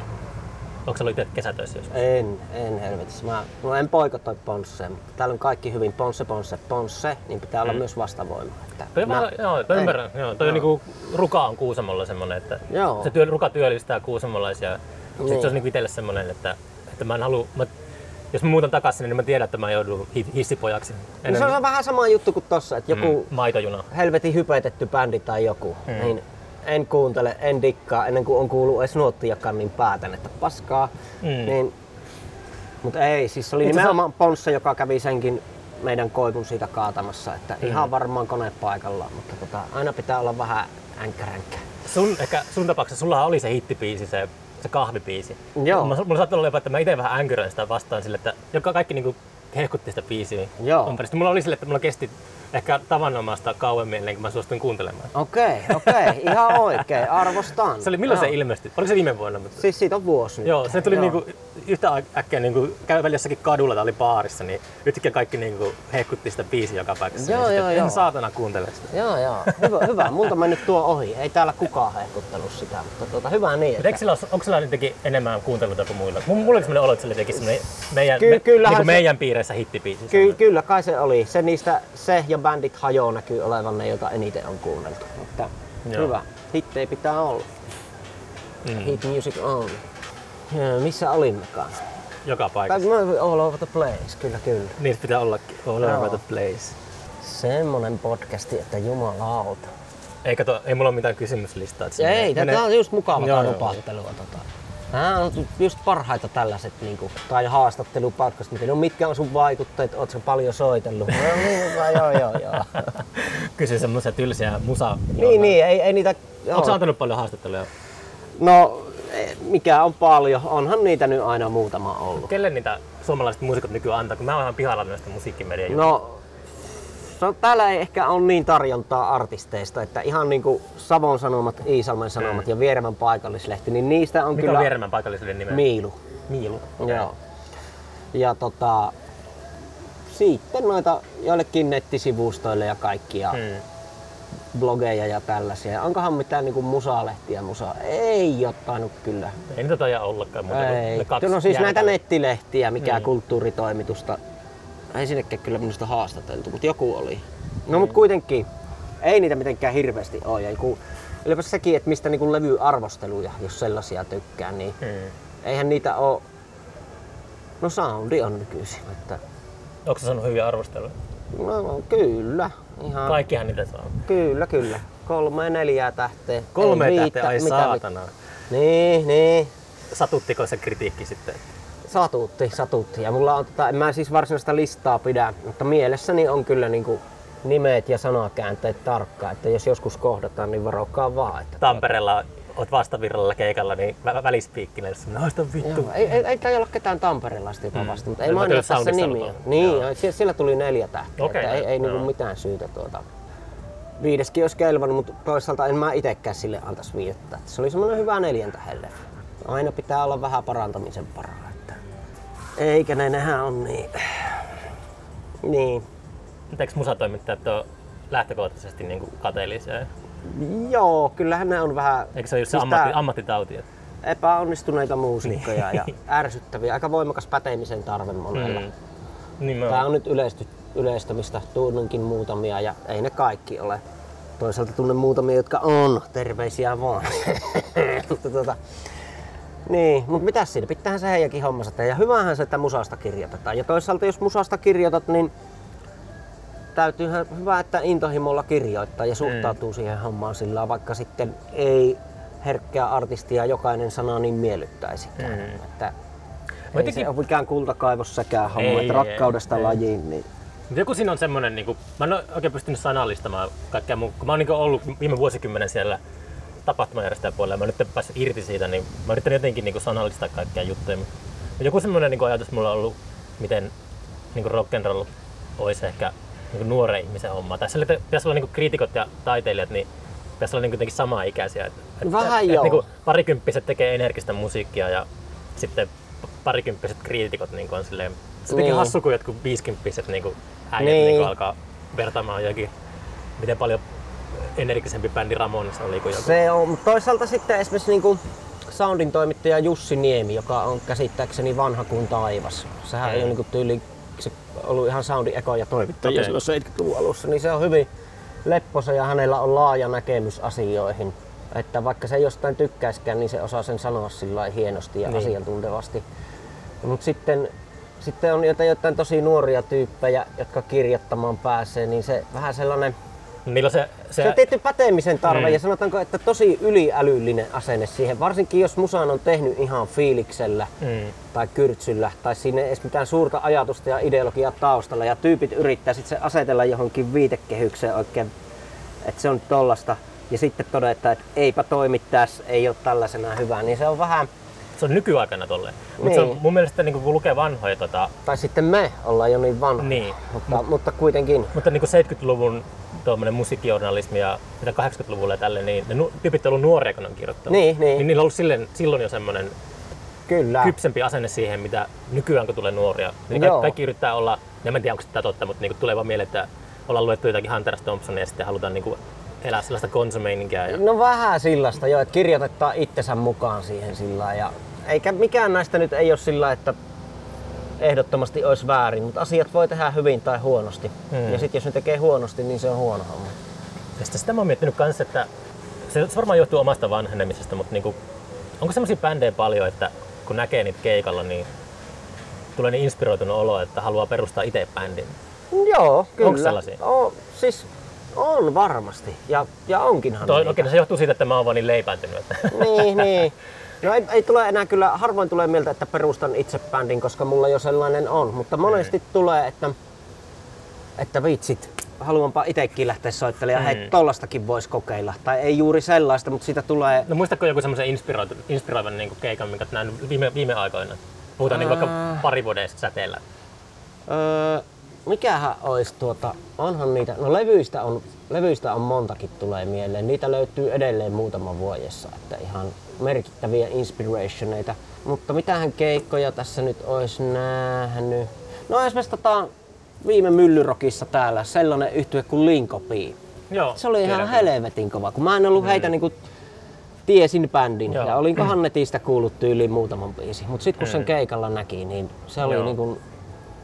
Onko se ollut itse kesätöissä joskus? En, en helvetissä. Mä, no en poikotoi Ponsseen, mutta täällä on kaikki hyvin Ponsse, Ponsse, Ponsse, niin pitää olla myös vastavoima. Että Toi mä- vähän, joo, toi ymmärrän. Joo, toi on niinku, Ruka on Kuusamolla semmonen, että Joo. se työ, Ruka työllistää kuusamolaisia. Niin. Sitten se on niinku itselle semmonen, että, että mä en halua, mä, jos mä muutan takaisin, niin mä tiedän, että mä joudun hi- hissipojaksi. No se on vähän sama juttu kuin tossa, että joku mm, maitojuna. helvetin hypetetty bändi tai joku, Mm. niin en kuuntele, en dikkaa ennen kuin on kuullut edes nuottijakaan, niin päätän, että paskaa. Mm. Niin, mutta ei, siis se oli Itse asiassa- nimenomaan Ponsse, joka kävi senkin meidän koivun siitä kaatamassa, että Mm. ihan varmaan kone paikalla, mutta tota, aina pitää olla vähän änkkäränkkä. Sun, ehkä sun tapauksessa sulla oli se hittipiisi, se, se kahvipiisi. Joo. Mä, mulla saattaa olla jopa, että mä itse vähän änkyröin sitä vastaan sille, että joka kaikki niinku hehkutti sitä biisiä Joo. Mulla oli sille, että mulla kesti ehkä tavanomaista kauemmin ennen kuin mä suostuin kuuntelemaan. Okei, okei, ihan oikein, arvostan. Se oli, milloin Joo. se ilmestyi? Oliko se viime vuonna? Mutta... Siis siitä on vuosi nyt. Joo, se tuli niinku yhtä äkkiä niinku kävellä jossakin kadulla tai oli baarissa, niin yhtäkkiä kaikki niinku hehkutti sitä biisiä joka paikassa. Joo, niin sitten, joo, ihan joo. saatana kuuntele sitä. Joo, joo. Hyvä, hyvä. Multa mennyt tuo ohi. Ei täällä kukaan hehkuttanut sitä, mutta tuota, hyvä niin. Mutta eikö sillä, onko sillä jotenkin enemmän kuunteluita kuin muilla? Mun- Mulla oli sellainen olo, että sillä teki semmoinen meidän, Ky- me, kyllähän niinku se- meidän piirissä hittibiisi. Ky- kyllä kai se oli. Se niistä, se ja Bandit hajoo näkyy olevan ne, joita eniten on kuunneltu. Mutta Joo. hyvä. Hittei pitää olla. Mm. Hit music on. Ja, missä olimmekaan? Joka Tai paikassa. mä all over the place, kyllä kyllä. Niitä pitää ollakin. All Joo. over the place. Semmonen podcasti, että jumalauta. Ei, kato, ei mulla ole mitään kysymyslistaa. ei, tämä on just mukavaa lupattelua. Tota. Nämä on just parhaita tällaiset, niinku, tai haastattelupodcastit. No mitkä on sun vaikutteet, oot sä paljon soitellut? No niin, hyvä, joo, joo, joo. Kysy semmoisia tylsiä musa. niin, niin, ei, ei niitä... Oletko antanut paljon haastatteluja? No, eh, mikä on paljon, onhan niitä nyt aina muutama ollut. Kelle niitä suomalaiset muusikot nykyään antaa? Kun mä oon ihan pihalla näistä musiikkimedian No, so, täällä ei ehkä ole niin tarjontaa artisteista, että ihan niinku Savon Sanomat, Iisalmen Sanomat ja Vieremän paikallislehti, niin niistä on Mikä kyllä on Vieremän paikalliselle nimeä? Miilu. Miilu. Joo. Ja tota, sitten noita joillekin nettisivustoille ja kaikkia Hmm. blogeja ja tällaisia. Onkohan mitään niinku musalehtiä musa? Ei ole tainnut kyllä. Ei niitä taida ollakaan muuta kuin Ei. ne kaksi No siis näitä nettilehtiä, mikä Niin. kulttuuritoimitusta. Ei sinnekään kyllä minusta haastateltu, mutta joku oli. No mutta kuitenkin, ei niitä mitenkään hirveästi ole. Ja ylipäänsä sekin, että mistä niinku levyarvosteluja, jos sellaisia tykkää, niin Hmm. eihän niitä oo... No soundi on nykyisin. Että, Onko se saanut hyviä arvosteluja? no kyllä. Ihan, Kaikkihan niitä saa. Kyllä, kyllä. Kolme, neljää tähteä. Kolme tähteä, ai mitä saatana. vi- Niin, niin. Satuttiko se kritiikki sitten? Satutti, satutti. Ja mulla on, tota, en mä siis varsinaista listaa pidä, mutta mielessäni on kyllä niinku nimet ja sanakäänteet tarkkaan, että jos joskus kohdataan, niin varokaa vaan. Että Tampereella oot vastavirralla keikalla, niin vä- välispiikkinä, jos noista vittu. Joo, ei, ei, ei kai olla ketään tamperelaista jopa vasta, mutta ei mainita tässä nimiä. Niin, Joo. siellä, siellä tuli neljä tähteä, Okei, että ei, ei niinku mitään syytä tuota. Viideskin olisi kelvannut, mutta toisaalta en mä itekään sille antaisi viidettä. Että Se oli semmoinen hyvä neljän tähden leffa. Aina pitää olla vähän parantamisen paraa. Eikä ne, nehän on niin... Niin. Mutta eikö musatoimittajat ole lähtökohtaisesti niin kuin kateellisia? Joo, kyllähän ne on vähän Eikö se ole just se Siis ammatti, ammattitauti? että- epäonnistuneita muusikkoja ja ärsyttäviä. Aika voimakas pätemisen tarve monella. Mm. Mä Tämä on nyt yleisty, yleistämistä, tunnenkin muutamia ja ei ne kaikki ole. Toisaalta tunnen muutamia, jotka on. Terveisiä vaan. mutta tota, niin, mutta mitäs siinä? Pitäähän se heidänkin hommansa tehdä. Ja hyvähän se, että musasta kirjoitetaan. Ja toisaalta jos musasta kirjoitat, niin täytyyhän hyvä, että intohimolla kirjoittaa ja suhtautuu siihen hommaan sillä vaikka sitten ei herkkää artistia jokainen sana niin miellyttäisikään. Mm. Että ei jotenkin- se ole mikään kultakaivos sekään homma, Ei, että ei, rakkaudesta ei. lajiin. Niin Mut joku siinä on semmonen, niinku, mä en ole oikein pystynyt sanallistamaan kaikkea mun, kun mä oon niinku ollut viime vuosikymmenen siellä tapahtumajärjestäjäpuolella ja mä nyt päässyt irti siitä, niin mä yritän jotenkin niinku sanallistaa kaikkia juttuja. Mut joku semmonen niinku ajatus mulla on ollut, miten niinku rock'n'roll olisi ehkä niinku nuoren ihmisen homma. Tai sille pitäisi olla niinku kriitikot ja taiteilijat, niin pitäisi olla niinku jotenkin samaa ikäisiä. Et, et, Vähän et, joo. Et, niinku parikymppiset tekee energistä musiikkia ja sitten parikymppiset kriitikot niinku on silleen, se Niin. hassu, kun jotkut viisikymppiset niinku äijät Niin. niinku alkaa vertaamaan jokin, miten paljon energisempi bändi Ramones oli kuin joku. Se on, mutta toisaalta sitten esimerkiksi niin soundin toimittaja Jussi Niemi, joka on käsittääkseni vanha kuin taivas. Sehän ei Mm. ole niin tyyli, se ollut ihan soundin ekoja toimittajia silloin 70-luvun alussa, niin se on hyvin lepposa ja hänellä on laaja näkemys asioihin. Että vaikka se ei jostain tykkäiskään, niin se osaa sen sanoa sillä hienosti ja Niin. asiantuntevasti. Mutta sitten, sitten on jotain, jotain tosi nuoria tyyppejä, jotka kirjoittamaan pääsee, niin se vähän sellainen Niillä on se, se, se on tietty pätemisen tarve Mm. ja sanotaanko, että tosi yliälyllinen asenne siihen, varsinkin jos musan on tehnyt ihan fiiliksellä mm, tai kyrtsyllä tai siinä ei edes mitään suurta ajatusta ja ideologiaa taustalla ja tyypit yrittää sitten se asetella johonkin viitekehykseen oikein, että se on tollasta ja sitten todeta, että eipä toimi tässä, ei ole tällaisena hyvä, niin se on vähän, se on nykyaikana tolleen. Mutta se on Niin. mun mielestä niinku, kun lukee vanhoja tota, tai sitten me ollaan jo niin vanhoja, Niin. mutta, mutta kuitenkin. Mutta niin 70-luvun tuommoinen musiikkijournalismi ja mitä 80-luvulla ja tälle, niin ne nu- tyypit on ollut nuoria, kun ne on kirjoittanut. Niin, niin. niin niillä on ollut silleen, silloin jo semmoinen Kyllä. kypsempi asenne siihen, mitä nykyään kun tulee nuoria. Niin Joo. kaikki, kaikki yrittää olla, en tiedä onko tämä totta, mutta niin tulee vaan mieleen, että ollaan luettu jotakin Hunter. Thompsonia ja sitten halutaan niin elää sellaista konsumeininkiä. Ja... No vähän sillasta jo, että kirjoitetaan itsensä mukaan siihen sillä ja eikä mikään näistä nyt ei ole sillä, että ehdottomasti olisi väärin, mutta asiat voi tehdä hyvin tai huonosti. Hmm. Ja sitten jos ne tekee huonosti, niin se on huono homma. Ja sitä mä oon miettinyt kanssa, että se, se varmaan johtuu omasta vanhenemisesta, mutta niinku, onko semmoisia bändejä paljon, että kun näkee niitä keikalla, niin tulee niin inspiroitunut olo, että haluaa perustaa itse bändin. Joo, kyllä. Onko sellaisia? Oo, siis on varmasti. Ja, ja onkinhan Toi, okei, no se johtuu siitä, että mä oon vaan niin leipääntynyt. Että... niin, niin. No ei, ei tule enää kyllä, harvoin tulee mieltä, että perustan itse bändin, koska mulla jo sellainen on. Mutta monesti tulee, että, että vitsit, haluanpa itsekin lähteä soittelemaan ja hei, Mm. tollastakin voisi kokeilla. Tai ei juuri sellaista, mutta siitä tulee... No muistatko joku semmoisen inspiroivan, inspiroivan niin keikan, minkä nähnyt viime, viime aikoina? Puhutaan niin vaikka pari vuodesta säteellä. Öö, mikähän olisi tuota, onhan niitä, no levyistä on, levyistä on montakin tulee mieleen. Niitä löytyy edelleen muutama vuodessa, että ihan merkittäviä inspirationeita. Mutta mitähän keikkoja tässä nyt olisi nähnyt? No esimerkiksi tota, viime Myllyrokissa täällä sellainen yhtye kuin Linkopi. Joo, Se oli ihan tiedän. helvetin kova, kun mä en ollut heitä niinku tiesin bändin Joo. ja olinkohan netistä kuullut tyyliin muutaman biisi. Mutta sitten kun sen Mm. keikalla näki, niin se oli Joo. niinku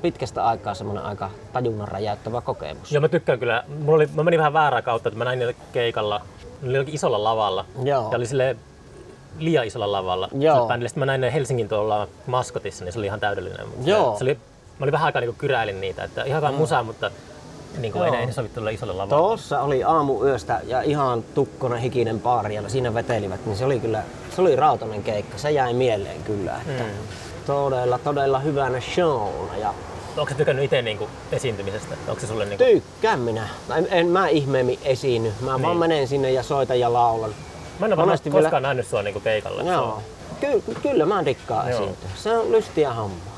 pitkästä aikaa semmoinen aika tajunnan räjäyttävä kokemus. Joo, mä tykkään kyllä. Mulla oli, mä menin vähän väärää kautta, että mä näin niitä keikalla. Ne oli isolla lavalla. Joo. Ja oli silleen, liian isolla lavalla. Joo. Sitten mä näin ne Helsingin tuolla maskotissa, niin se oli ihan täydellinen. Mutta Joo. Se, oli, mä olin vähän aikaa niin kyräilin niitä, että ihan hyvä musa, mutta niin kuin ei, sovi tuolla isolle lavalle. Tuossa oli aamu yöstä ja ihan tukkonen hikinen baari ja siinä vetelivät, niin se oli kyllä, se oli rautainen keikka. Se jäi mieleen kyllä, että Mm. todella, todella hyvänä showna ja Onko sä tykännyt itse niin esiintymisestä? Onko se sulle niin kuin, tykkään minä. En, en mä ihmeemmin esiinny, mä niin. vaan menen sinne ja soitan ja laulan. Mä en ole monesti varmaan vielä- koskaan nähnyt sua niin kuin keikalla. Joo. Ky- kyllä mä dikkaan esiintyä. Se on lystiä hommaa.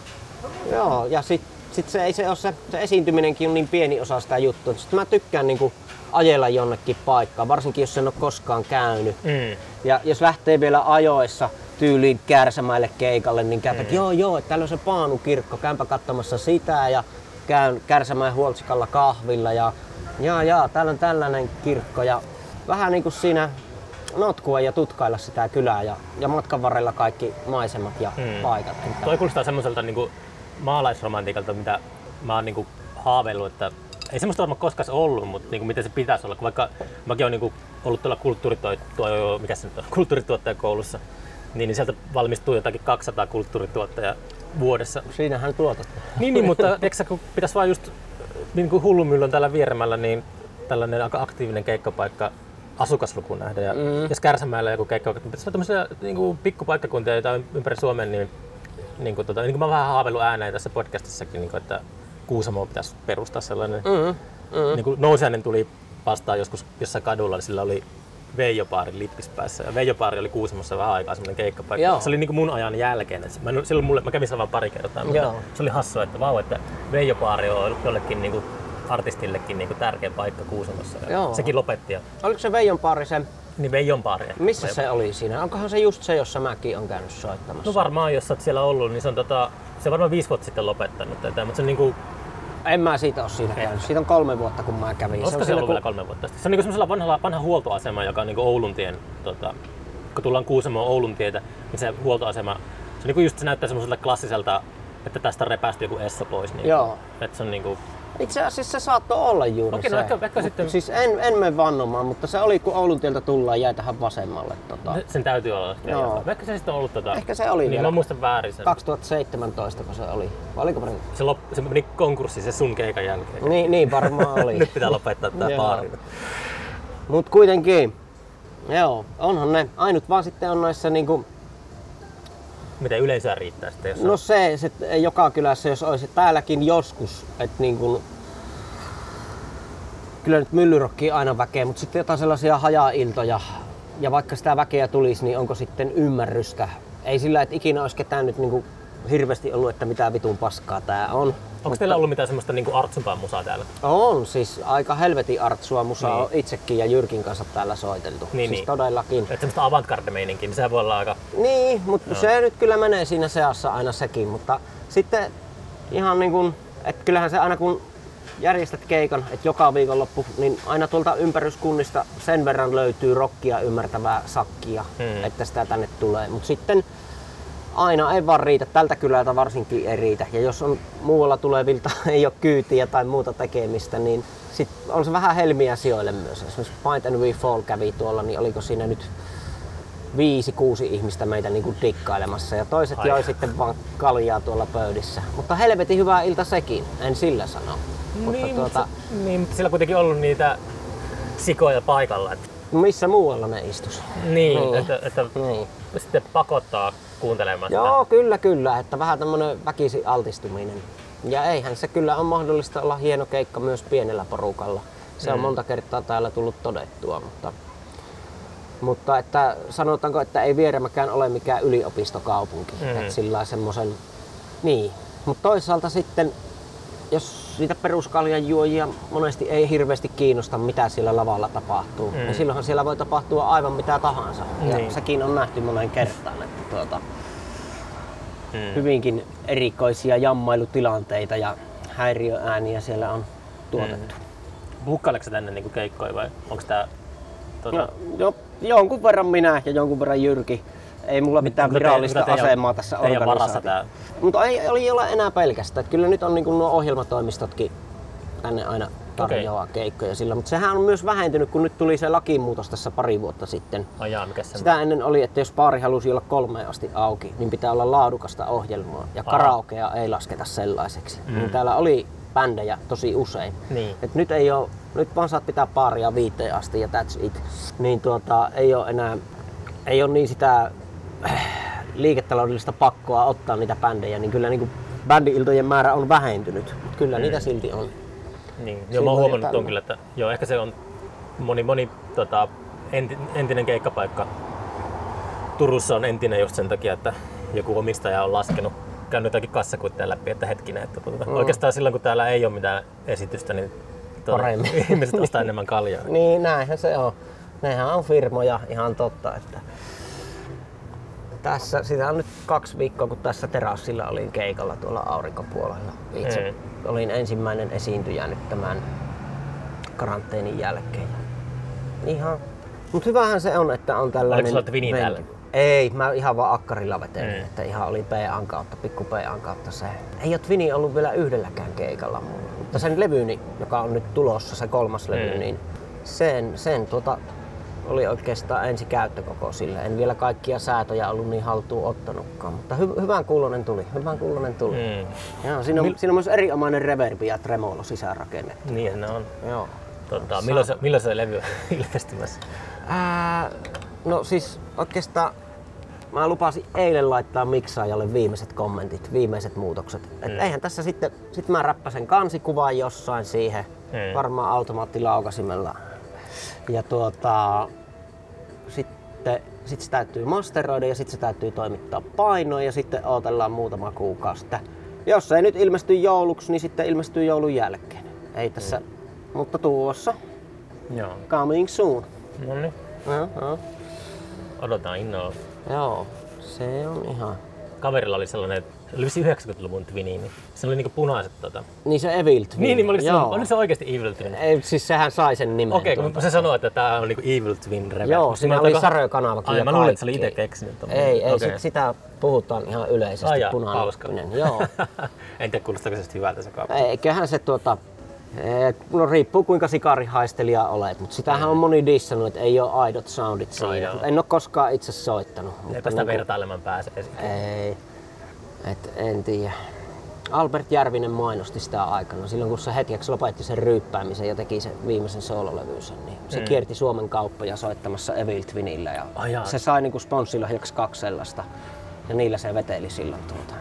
Joo, ja sit, sit se, ei se, ole se, se esiintyminenkin on niin pieni osa sitä juttua. Sitten mä tykkään niinku ajella jonnekin paikkaan, varsinkin jos en ole koskaan käynyt. Mm. Ja jos lähtee vielä ajoissa tyyliin kärsämäille keikalle, niin käypä, mm. joo joo, että täällä on se Paanukirkko, käypä katsomassa sitä ja käyn Kärsämäen huoltsikalla kahvilla ja jaa jaa, täällä on tällainen kirkko ja vähän niin kuin siinä notkua ja tutkailla sitä kylää ja, ja matkan varrella kaikki maisemat ja mm. paikat. Mutta- Toi kuulostaa semmoiselta niin kuin maalaisromantiikalta, mitä mä oon niin kuin haaveillut, että ei semmoista varmaan koskaan ollut, mutta niin kuin miten se pitäisi olla. Kun vaikka mäkin oon niin kuin ollut tuolla kulttuurituo, tuo, mikä se nyt on, kulttuurituottajakoulussa, niin, niin sieltä valmistuu jotakin 200 kulttuurituottajaa vuodessa. Siinähän tuotat. Niin, niin mutta tiedätkö, sä, kun pitäisi vaan just, niin kuin Hullumylly on täällä vieremällä, niin tällainen aika aktiivinen keikkapaikka asukaslukuun nähden. Ja mm. jos Kärsämäellä joku niin pitäisi olla tämmöisiä niin kuin pikkupaikkakuntia, joita on ympäri Suomen, niin, niin kuin, tota, niin kuin mä vähän haaveillut ääneen tässä podcastissakin, niin kuin, että Kuusamoon pitäisi perustaa sellainen. Mm. Mm. Niin kuin Nousiainen tuli vastaan joskus jossain kadulla, niin sillä oli Veijopaari lippispäässä. Ja Veijopaari oli Kuusamossa vähän aikaa semmoinen keikkapaikka. Joo. Se oli niin kuin mun ajan jälkeen. Mä, silloin mulle, mä kävin siellä vaan pari kertaa, mutta Joo. se oli hassua, että vau, että Veijopaari on jollekin niin kuin artistillekin niin kuin tärkeä paikka Kuusamossa. Joo. Sekin lopetti. Ja, Oliko se Veijon paari se, niin Veijon paari. missä se oli siinä? Onkohan se just se, jossa mäkin on käynyt soittamassa? No varmaan, jos oot siellä ollut, niin se on, tota, se on varmaan viisi vuotta sitten lopettanut tätä, mutta se on niin kuin, En mä siitä ole siinä käynyt. Siitä on kolme vuotta, kun mä kävin. Olisiko se siinä, ollut vielä kolme vuotta sitten? Se on niin semmoisella vanhalla, vanha huoltoasema, joka on niin Ouluntien, tota, kun tullaan Kuusamoon Ouluntietä, niin se huoltoasema, se, niin just, se näyttää semmoiselta klassiselta, että tästä on repästy joku Essa pois. Niin, Joo. Että se on niin kuin, Itse asiassa se saattoi olla juuri Okei, se. no ehkä- ehkä Mut sitten- Siis en, en mene vannomaan, mutta se oli kun Oulun tieltä tullaan jäi tähän vasemmalle. Tota, sen täytyy olla. Joo. Ehkä se sitten on ollut tota, Ehkä se oli niin, vielä. mä muistan väärin sen. 2017 kun se oli. Vai oliko perin? Se, lop, se meni konkurssi se sun keikan jälkeen. Niin, niin varmaan oli. Nyt pitää lopettaa tää baari. Mut kuitenkin, joo, onhan ne. Ainut vaan sitten on noissa niinku, Miten yleisöä riittää sitten, jos no on... se, se joka kylässä, jos olisi täälläkin joskus, että niinku, kyllä nyt myllyrokki aina väkeä, mutta sitten jotain sellaisia hajailtoja, ja vaikka sitä väkeä tulisi, niin onko sitten ymmärrystä? Ei sillä, että ikinä olisi ketään nyt niinku hirveästi ollut, että mitä vitun paskaa tää on. Onko teillä ollut mitään semmoista niinku artsumpaa musaa täällä? On siis aika helvetin artsua musaa Niin. niin. itsekin ja Jyrkin kanssa täällä soiteltu. Niin, siis niin. todellakin. Että semmoista avantgarde-meininkiä, niin sehän voi olla aika... Niin, mutta se nyt kyllä menee siinä seassa aina sekin, mutta sitten ihan niin kuin, että kyllähän se aina kun järjestät keikan, että joka viikonloppu, niin aina tuolta ympäryskunnista sen verran löytyy rockia ymmärtävää sakkia, hmm. että sitä tänne tulee. Mutta sitten aina ei vaan riitä, tältä kylältä varsinkin ei riitä. Ja jos on muualla tulevilta ei ole kyytiä tai muuta tekemistä, niin sit on se vähän helmiä sijoille myös. Esimerkiksi Find and We Fall kävi tuolla, niin oliko siinä nyt viisi, kuusi ihmistä meitä niinku dikkailemassa ja toiset Ai. joi sitten vaan kaljaa tuolla pöydissä. Mutta helvetin hyvä ilta sekin, en sillä sano. Mutta niin, tuota, mutta, niin, mutta sillä on kuitenkin ollut niitä sikoja paikalla. Että, missä muualla ne istus? niin, Niin. Että, että Niin. sitten pakottaa kuuntelemaan Joo, kyllä, kyllä. Että vähän tämmönen väkisi altistuminen. Ja eihän se kyllä on mahdollista olla hieno keikka myös pienellä porukalla. Se on monta kertaa täällä tullut todettua, mutta, mutta että sanotaanko, että ei Vieremäkään ole mikään yliopistokaupunki. Mm. Mm. Että sillä semmoisen, niin. Mutta toisaalta sitten, jos niitä peruskaljan juojia monesti ei hirveästi kiinnosta, mitä siellä lavalla tapahtuu, Mm. mm. niin silloinhan siellä voi tapahtua aivan mitä tahansa. Ja Niin. sekin on nähty monen kertaan, että tuota, Mm. hyvinkin erikoisia jammailutilanteita ja häiriöääniä siellä on tuotettu. Bukkaileeko sä tänne niinku keikkoja vai onko tää... Tota, No, jo, jonkun verran minä ja jonkun verran Jyrki. Ei mulla mitään te- virallista mutta teidän- asemaa tässä organisaatiossa. Mutta ei, ei ole enää pelkästään. Että kyllä nyt on niin nuo ohjelmatoimistotkin tänne aina tarjoaa keikkoja sillä. Mutta sehän on myös vähentynyt, kun nyt tuli se lakimuutos tässä pari vuotta sitten. Ajaa, mikä se Sitä ennen oli, että jos baari halusi olla kolmeen asti auki, niin pitää olla laadukasta ohjelmaa. Ja Aha. karaokea ei lasketa sellaiseksi. Mm. Niin täällä oli bändejä tosi usein. Niin. Et nyt ei ole, nyt vaan saat pitää baaria viiteen asti ja that's it. Niin tuota, ei ole enää, ei ole niin sitä liiketaloudellista pakkoa ottaa niitä bändejä, niin kyllä niin bändi-iltojen määrä on vähentynyt. Mut kyllä mm. niitä silti on. Niin, joo, mä oon huomannut ton kyllä, että joo, ehkä se on moni, moni tota, enti, entinen keikkapaikka Turussa on entinen just sen takia, että joku omistaja on laskenut, käynyt jotakin kassakuitteja läpi, että hetkinen, että tuota, mm. oikeastaan silloin kun täällä ei ole mitään esitystä, niin tuota, Paremmin. ihmiset ostaa enemmän kaljaa. Niin, näinhän se on. Nehän on firmoja, ihan totta. Että tässä, sitä on nyt kaksi viikkoa, kun tässä terassilla olin keikalla tuolla aurinkopuolella. Itse Mm. olin ensimmäinen esiintyjä nyt tämän karanteenin jälkeen. Ihan. Mutta hyvähän se on, että on tällainen... sulla Twini venki. täällä? Ei, mä ihan vaan akkarilla vetelin, Mm. että ihan oli PAn kautta, pikku PAn kautta se. Ei ole Twini ollut vielä yhdelläkään keikalla mulla. Mutta sen levyni, joka on nyt tulossa, se kolmas levy, Mm. niin sen, sen tuota, oli oikeastaan ensi käyttökoko sille. En vielä kaikkia säätöjä ollut niin haltuun ottanutkaan, mutta hy- hyvän kuulonen tuli, hyvän kuulonen tuli. Mm. Joo, siinä, on, siinä on myös erinomainen reverbi ja tremolo sisäänrakennettu. Niin ne on. Joo. Tota, milloin, se, milloin se levy on ilmestymässä? Ää, no siis oikeastaan mä lupasin eilen laittaa miksaajalle viimeiset kommentit, viimeiset muutokset. Et Mm. eihän tässä sitten, sit mä räppäsen kansikuvan jossain siihen, Mm. varmaan automaattilaukasimella. Ja tuota, sitten sit se täytyy masteroida ja sitten se täytyy toimittaa painoon ja sitten odotellaan muutama kuukausi. Jos ei nyt ilmesty jouluksi, niin sitten ilmestyy joulun jälkeen. Ei tässä, mutta tuossa, Joo. coming soon. No niin, Joo, joo. odotetaan innolla. Joo, se on ihan... Kaverilla oli sellainen, oli vissiin 90-luvun Twini, niin se oli niinku punaiset tota. Niin se Evil Twin. Niin, niin oliko se, Joo. oliko se oikeasti Evil Twin? Ei, siis sehän sai sen nimen. Okei, tuota. kun se sanoo, että tää on niinku Evil Twin Reverb. Joo, Mutta siinä oli sarjokanavakin Ai, mä luulin, että se oli itse keksinyt. ton. Ei, ei Okei. sit, sitä puhutaan ihan yleisesti Ai jaa, punanokkoinen. Joo. en tiedä, kuulostaako se hyvältä se kauppa. Eiköhän se tuota, no riippuu kuinka sikarihaistelija olet, mutta sitähän on moni dissannut, että ei ole aidot soundit siinä. joo. en ole koskaan itse soittanut. Eipä sitä niinku- vertailemaan pääse. Ei, et en tiedä. Albert Järvinen mainosti sitä aikana, silloin kun se hetkeksi lopetti sen ryyppäämisen ja teki sen viimeisen soololevynsä, niin se Mm. kierti Suomen kauppoja soittamassa Evil Twinillä ja jaa. se sai niinku sponssilahjaksi kaksi sellaista ja niillä se veteli silloin tuota.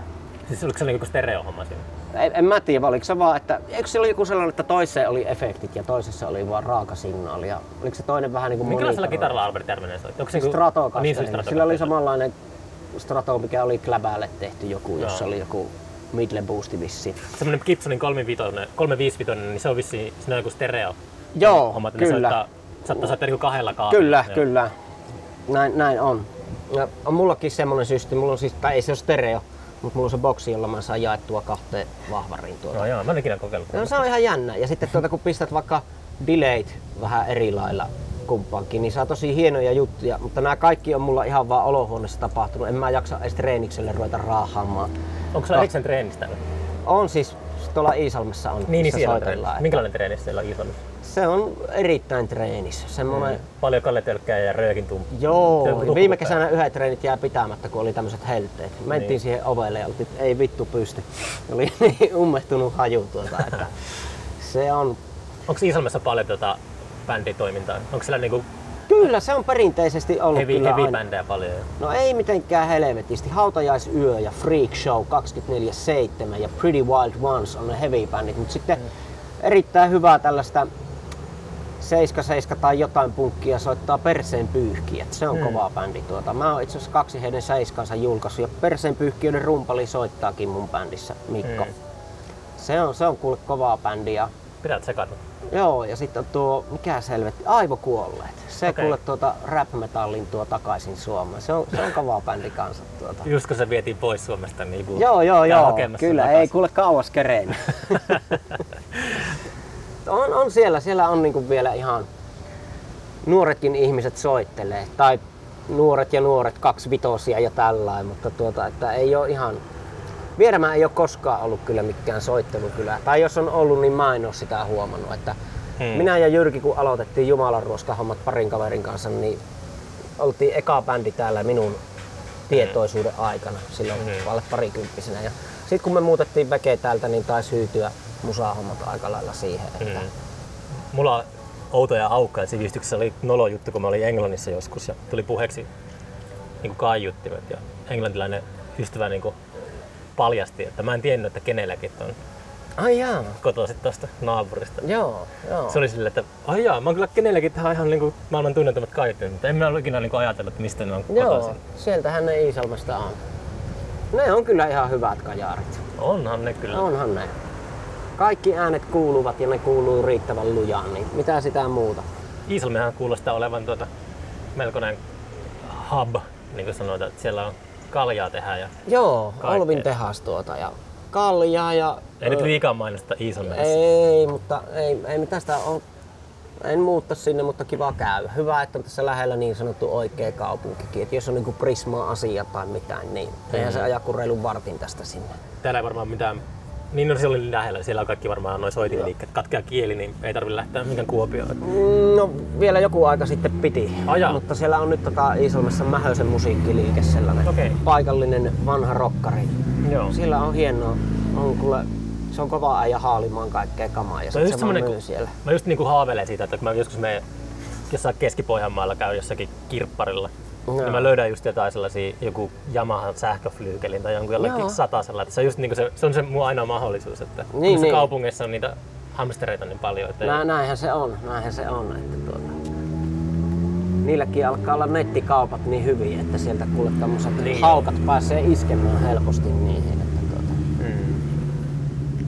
Siis oliko se niinku stereohomma siinä? En, en mä tiedä, oliko se vaan, että eikö se oli joku sellainen, että toiseen oli efektit ja toisessa oli vaan raaka signaali ja oliko se toinen vähän niin kuin Minkälaisella kitaralla Albert Järvinen soitti? Onko se niinku- Stratocaster. Niin, se oli Sillä Stratocaster. oli samanlainen Strato, mikä oli Kläbälle tehty joku, jossa Joo. oli joku Midle Boosti vissi. Semmoinen Gibsonin 355, 355, niin se on vissi, siinä on joku stereo. Joo, homma, että ne kyllä. Soittaa, saattaa soittaa niinku kahdella kaapilla. Kyllä, Joo. kyllä. Näin, näin on. Ja on mullakin semmonen systeemi, mulla on siis, tai ei se ole stereo, mutta mulla on se boksi, jolla mä saan jaettua kahteen vahvariin tuota. No joo, mä en ikinä kokeillut. No, se on ihan jännä. Ja sitten tuota, kun pistät vaikka delayt vähän eri lailla kumpaankin, niin saa tosi hienoja juttuja, mutta nämä kaikki on mulla ihan vaan olohuoneessa tapahtunut. En mä jaksa edes treenikselle ruveta raahaamaan. Onko se erikseen treenistä? On siis, tuolla Iisalmessa on, Niin, niin siellä on soitellaan. treeni. Minkälainen treeni siellä on Iisalmissa? Se on erittäin treenis. Semmoinen, Paljon kalletölkkää ja röökin tumppu. Joo, viime kesänä yhdet treenit jää pitämättä, kun oli tämmöiset helteet. Mentiin Niin. siihen ovelle ja oltiin, ei vittu pysty. Oli niin ummehtunut haju tuota, että se on... Onko Iisalmessa paljon tota bänditoimintaa? Onko siellä niinku Kyllä se on perinteisesti ollut heavy, kyllä heavy bändejä paljon? No ei mitenkään helvetisti. Hautajaisyö ja Freak Show 24-7 ja Pretty Wild Ones on ne heavy bändit, mutta sitten erittäin hyvää tällaista 7-7 tai jotain punkkia soittaa Perseen pyyhkiä. Se on Mm. kova bändi. Tuota. Mä oon itse asiassa kaksi heidän seiskansa julkaissut ja Perseen pyyhkiöiden rumpali soittaakin mun bändissä, Mikko. Mm. Se on, se on kuule kovaa bändiä. Pitää sekata. Joo, ja sitten on tuo, mikä selvetti, Aivokuolleet. Se okay. kuule tuota rap-metallin tuo takaisin Suomeen. Se on, se on kova bändi kanssa. Tuota. Just kun se vietiin pois Suomesta, niin joku Joo, joo, joo. Kyllä, takaisin. ei kuule kauas kerein. on, on siellä, siellä on niinku vielä ihan nuoretkin ihmiset soittelee. Tai nuoret ja nuoret, kaksi vitosia ja tällainen, mutta tuota, että ei ole ihan Vierämä ei ole koskaan ollut kyllä mikään soittelukylä. Tai jos on ollut, niin mä en ole sitä huomannut. Että Hmm. Minä ja Jyrki, kun aloitettiin Jumalan ruoskahommat parin kaverin kanssa, niin oltiin eka bändi täällä minun tietoisuuden aikana silloin Hmm. alle parikymppisenä. Ja sitten kun me muutettiin väkeä täältä, niin taisi hyytyä musahommat aika lailla siihen. Että Mm. Mulla on outoja aukkoja. Sivistyksessä oli nolo juttu, kun mä olin Englannissa joskus ja tuli puheeksi niin kaiuttimet ja englantilainen ystävä niin kuin paljasti, että mä en tiennyt, että kenelläkin on Ai jaa, kotoisin tuosta naapurista. joo, joo. Se oli silleen, että ai jaa, mä oon kyllä kenelläkin tähän ihan niinku maailman tunnetummat kaiuttimet, mutta en mä ollut ikinä niinku ajatellut, että mistä ne on Joo, kotoisin. sieltähän ne Iisalmesta on. Ne on kyllä ihan hyvät kajaarit. Onhan ne kyllä. Onhan ne. Kaikki äänet kuuluvat ja ne kuuluu riittävän lujaan, niin mitä sitä muuta? Iisalmihan kuulostaa olevan tuota melkoinen hub, niin kuin sanotaan, että siellä on kaljaa tehdä ja Joo, Kaikkea. Olvin tehas tuota ja kaljaa ja... ei nyt liikaa mainosta Iisalmessa. Ei, mutta ei, ei mitään sitä on. En muutta sinne, mutta kiva käydä. Hyvä, että on tässä lähellä niin sanottu oikea kaupunkikin. Et jos on niinku Prisma-asia tai mitään, niin eihän se aja kuin reilun vartin tästä sinne. Täällä ei varmaan mitään niin on siellä lähellä, siellä on kaikki varmaan noin soitinliikkeet. Katkea kieli, niin ei tarvitse lähteä minkään Kuopioon. Mm, No vielä joku aika sitten piti, Ai jaa. mutta siellä on nyt tota Iisalmessa Mähösen musiikkiliike sellainen Okei. paikallinen vanha rokkari. Joo. Siellä on hienoa, on kuule, se on kova äijä haalimaan kaikkea kamaa ja Se on sit just se vaan myy siellä. mä just niinku haaveilen siitä, että kun mä joskus menen jossain Keski-Pohjanmaalla käyn jossakin kirpparilla, Joo. niin mä löydän just jotain sellaisia, joku Yamaha sähköflyykelin tai jonkun jollakin Joo. satasella. Että se, on just niinku se, se on se mun ainoa mahdollisuus, että Niin, niin, kaupungeissa on niitä hamstereita niin paljon, että Nä, näinhän se on, näinhän se on. Että tuota, niilläkin alkaa olla nettikaupat niin hyviä, että sieltä kuule tämmöiset Niin. haukat pääsee iskemään helposti niihin. Että tuota. mm,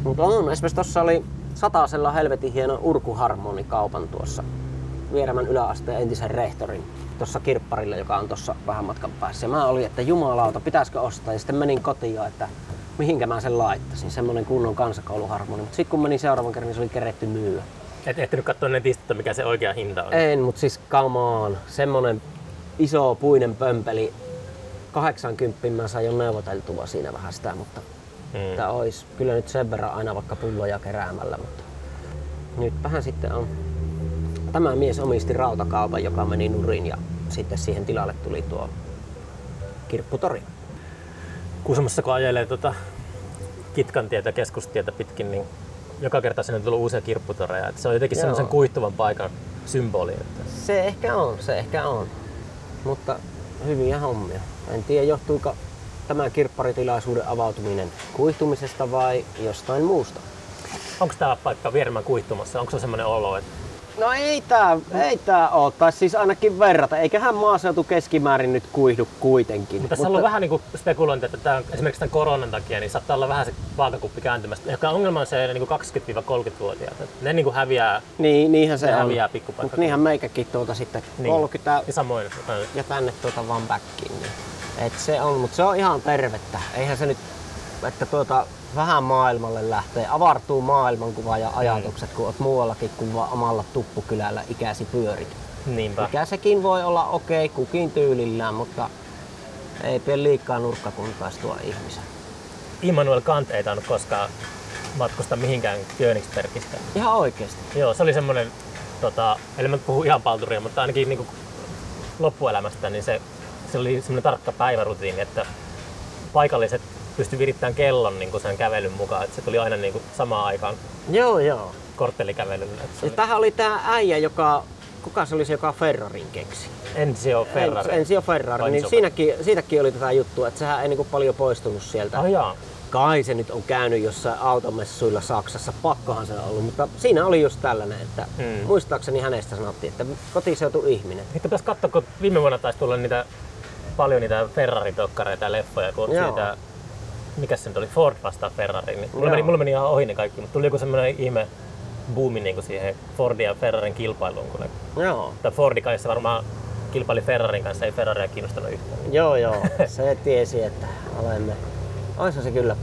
Mutta on, esimerkiksi tuossa oli satasella helvetin hieno urkuharmonikaupan tuossa Vierämän yläasteen entisen rehtorin tuossa kirpparilla, joka on tuossa vähän matkan päässä. Ja mä olin, että jumalauta, pitäisikö ostaa. Ja sitten menin kotiin, että mihinkä mä sen laittaisin. Semmonen kunnon kansakouluharmoni. Mutta sitten kun menin seuraavan kerran, niin se oli keretty myyä. et ehtinyt katsoa netistä, mikä se oikea hinta on. En, mutta siis come on. Semmonen iso puinen pömpeli. 80 mä sain jo neuvoteltua siinä vähän sitä, mutta Mm. että olisi kyllä nyt sen verran aina vaikka pulloja keräämällä, mutta nytpähän sitten on. Tämä mies omisti rautakaupan, joka meni nurin ja sitten siihen tilalle tuli tuo kirpputori. Kuusamossa kun ajelee tuota Kitkantietä, keskustietä pitkin, niin joka kerta sinne tulee uusia kirpputoreja. Et se on jotenkin Joo. semmoisen kuihtuvan paikan symboli. Että Se ehkä on, se ehkä on. Mutta hyviä hommia. En tiedä johtuuko tämä kirpparitilaisuuden avautuminen kuihtumisesta vai jostain muusta. onko tämä paikka Vieremän kuihtumassa? Onko se semmoinen olo, että No ei tää, ei tää oo, tai siis ainakin verrata. Eiköhän maaseutu keskimäärin nyt kuihdu kuitenkin. Mutta tässä on ollut vähän niin spekulointi, että tämä, esimerkiksi tämän koronan takia niin saattaa olla vähän se vaakakuppi kääntymästä. Ehkä ongelma on se niin 20-30-vuotiaat. että Ne niin häviää Niin, niinhän se häviää pikkupaikkakunnilla. Mutta niinhän meikäkin tuota sitten Niin. 30 ja samoin. ja tänne tuota vaan backiin. Niin. Et se on, mutta se on ihan tervettä. Eihän se nyt, että tuota, vähän maailmalle lähtee, avartuu maailmankuva ja ajatukset, kun oot muuallakin kuin vaan omalla tuppukylällä ikäsi pyörit. Niinpä. Mikä sekin voi olla okei kukin tyylillään, mutta ei pidä liikaa nurkkakuntaistua ihmisen. Immanuel Kant ei tainnut koskaan matkustaa mihinkään Königsbergistä. Ihan oikeesti. Joo, se oli semmoinen, tota, eli mä puhu ihan palturia, mutta ainakin niin loppuelämästä, niin se, se oli semmoinen tarkka päivärutiini, että paikalliset pysty virittämään kellon niin sen kävelyn mukaan, että se tuli aina niin samaan aikaan Joo, joo. korttelikävelyllä. Oli tähän oli tää äijä, joka, kuka se oli se, joka Ferrarin keksi? Enzio Ferrari. En, Enzio Ferrari, Vai niin Enzo siinäkin, siitäkin oli tätä juttua, että sehän ei niinku paljon poistunut sieltä. Oh, jaa. Kai se nyt on käynyt jossain automessuilla Saksassa, pakkohan se on ollut, mutta siinä oli just tällainen, että Mm. muistaakseni hänestä sanottiin, että kotiseutu ihminen. Sitten pitäisi katsoa, kun viime vuonna taisi tulla niitä, paljon niitä Ferrari-tokkareita ja leffoja, kun Joo. siitä, mikä se nyt oli, Ford vastaan Ferrari. Niin mulla, meni, mulla meni ihan ohi ne kaikki, mutta tuli joku semmoinen ihme boomi niin kuin siihen Fordin ja Ferrarin kilpailuun. Kun ne, Joo, tai Fordi kai se varmaan kilpaili Ferrarin kanssa, ei Ferraria kiinnostanut yhtään. joo, joo. Se tiesi, että olemme. Oishan se kyllä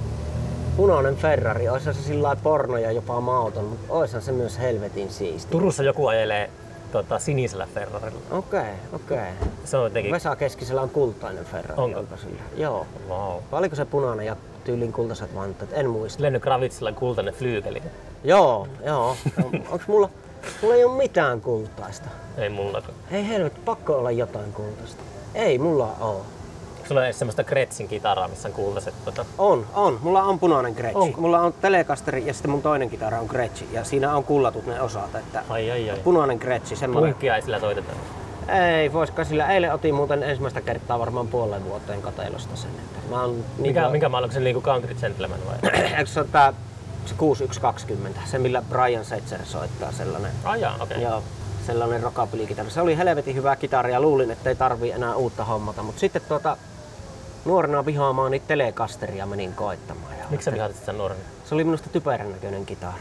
punainen Ferrari, oishan se sillä lailla porno ja jopa mauton, mutta oishan se myös helvetin siisti. Turussa joku ajelee tota, sinisellä Ferrarilla. Okei, okei. Se on jotenkin... Vesa Keskisellä on kultainen Ferrari. Onko? Onko sillä? Joo. Wow. Vai oliko se punainen ja tyylin kultaiset vanteet, en muista. Lenny Kravitsilla kultainen flyykeli. Joo, joo. Onks mulla, mulla ei ole mitään kultaista. Ei mullakaan. Ei helvetti, pakko olla jotain kultaista. Ei mulla oo. Sulla on semmoista Gretsin kitaraa, missä on kultaiset tota. On, on. Mulla on punainen Gretsch. Onko? Mulla on Telecasteri ja sitten mun toinen kitara on Gretsch. Ja siinä on kullatut ne osat. Että Ai ai ai. punainen Gretsch, semmoinen. Punkkia ei sillä soiteta. Ei, voisiko sillä. Eilen otin muuten ensimmäistä kertaa varmaan puolen vuoteen kateilusta sen. Että mä oon niin Mikä, minkä maa, onko se niinku Country Gentleman vai? Eikö se ole tää se 6120, se millä Brian Setzer soittaa sellainen. Ai jaa, okei. Okay. Joo, sellainen rockabilly-kitara. Se oli helvetin hyvä kitara ja luulin, että ei tarvii enää uutta hommata. Mutta sitten tuota, nuorena vihaamaan niitä telekasteria menin koittamaan. Ja Miksi sä vihaat sitä nuorena? Se oli minusta typerän näköinen kitara.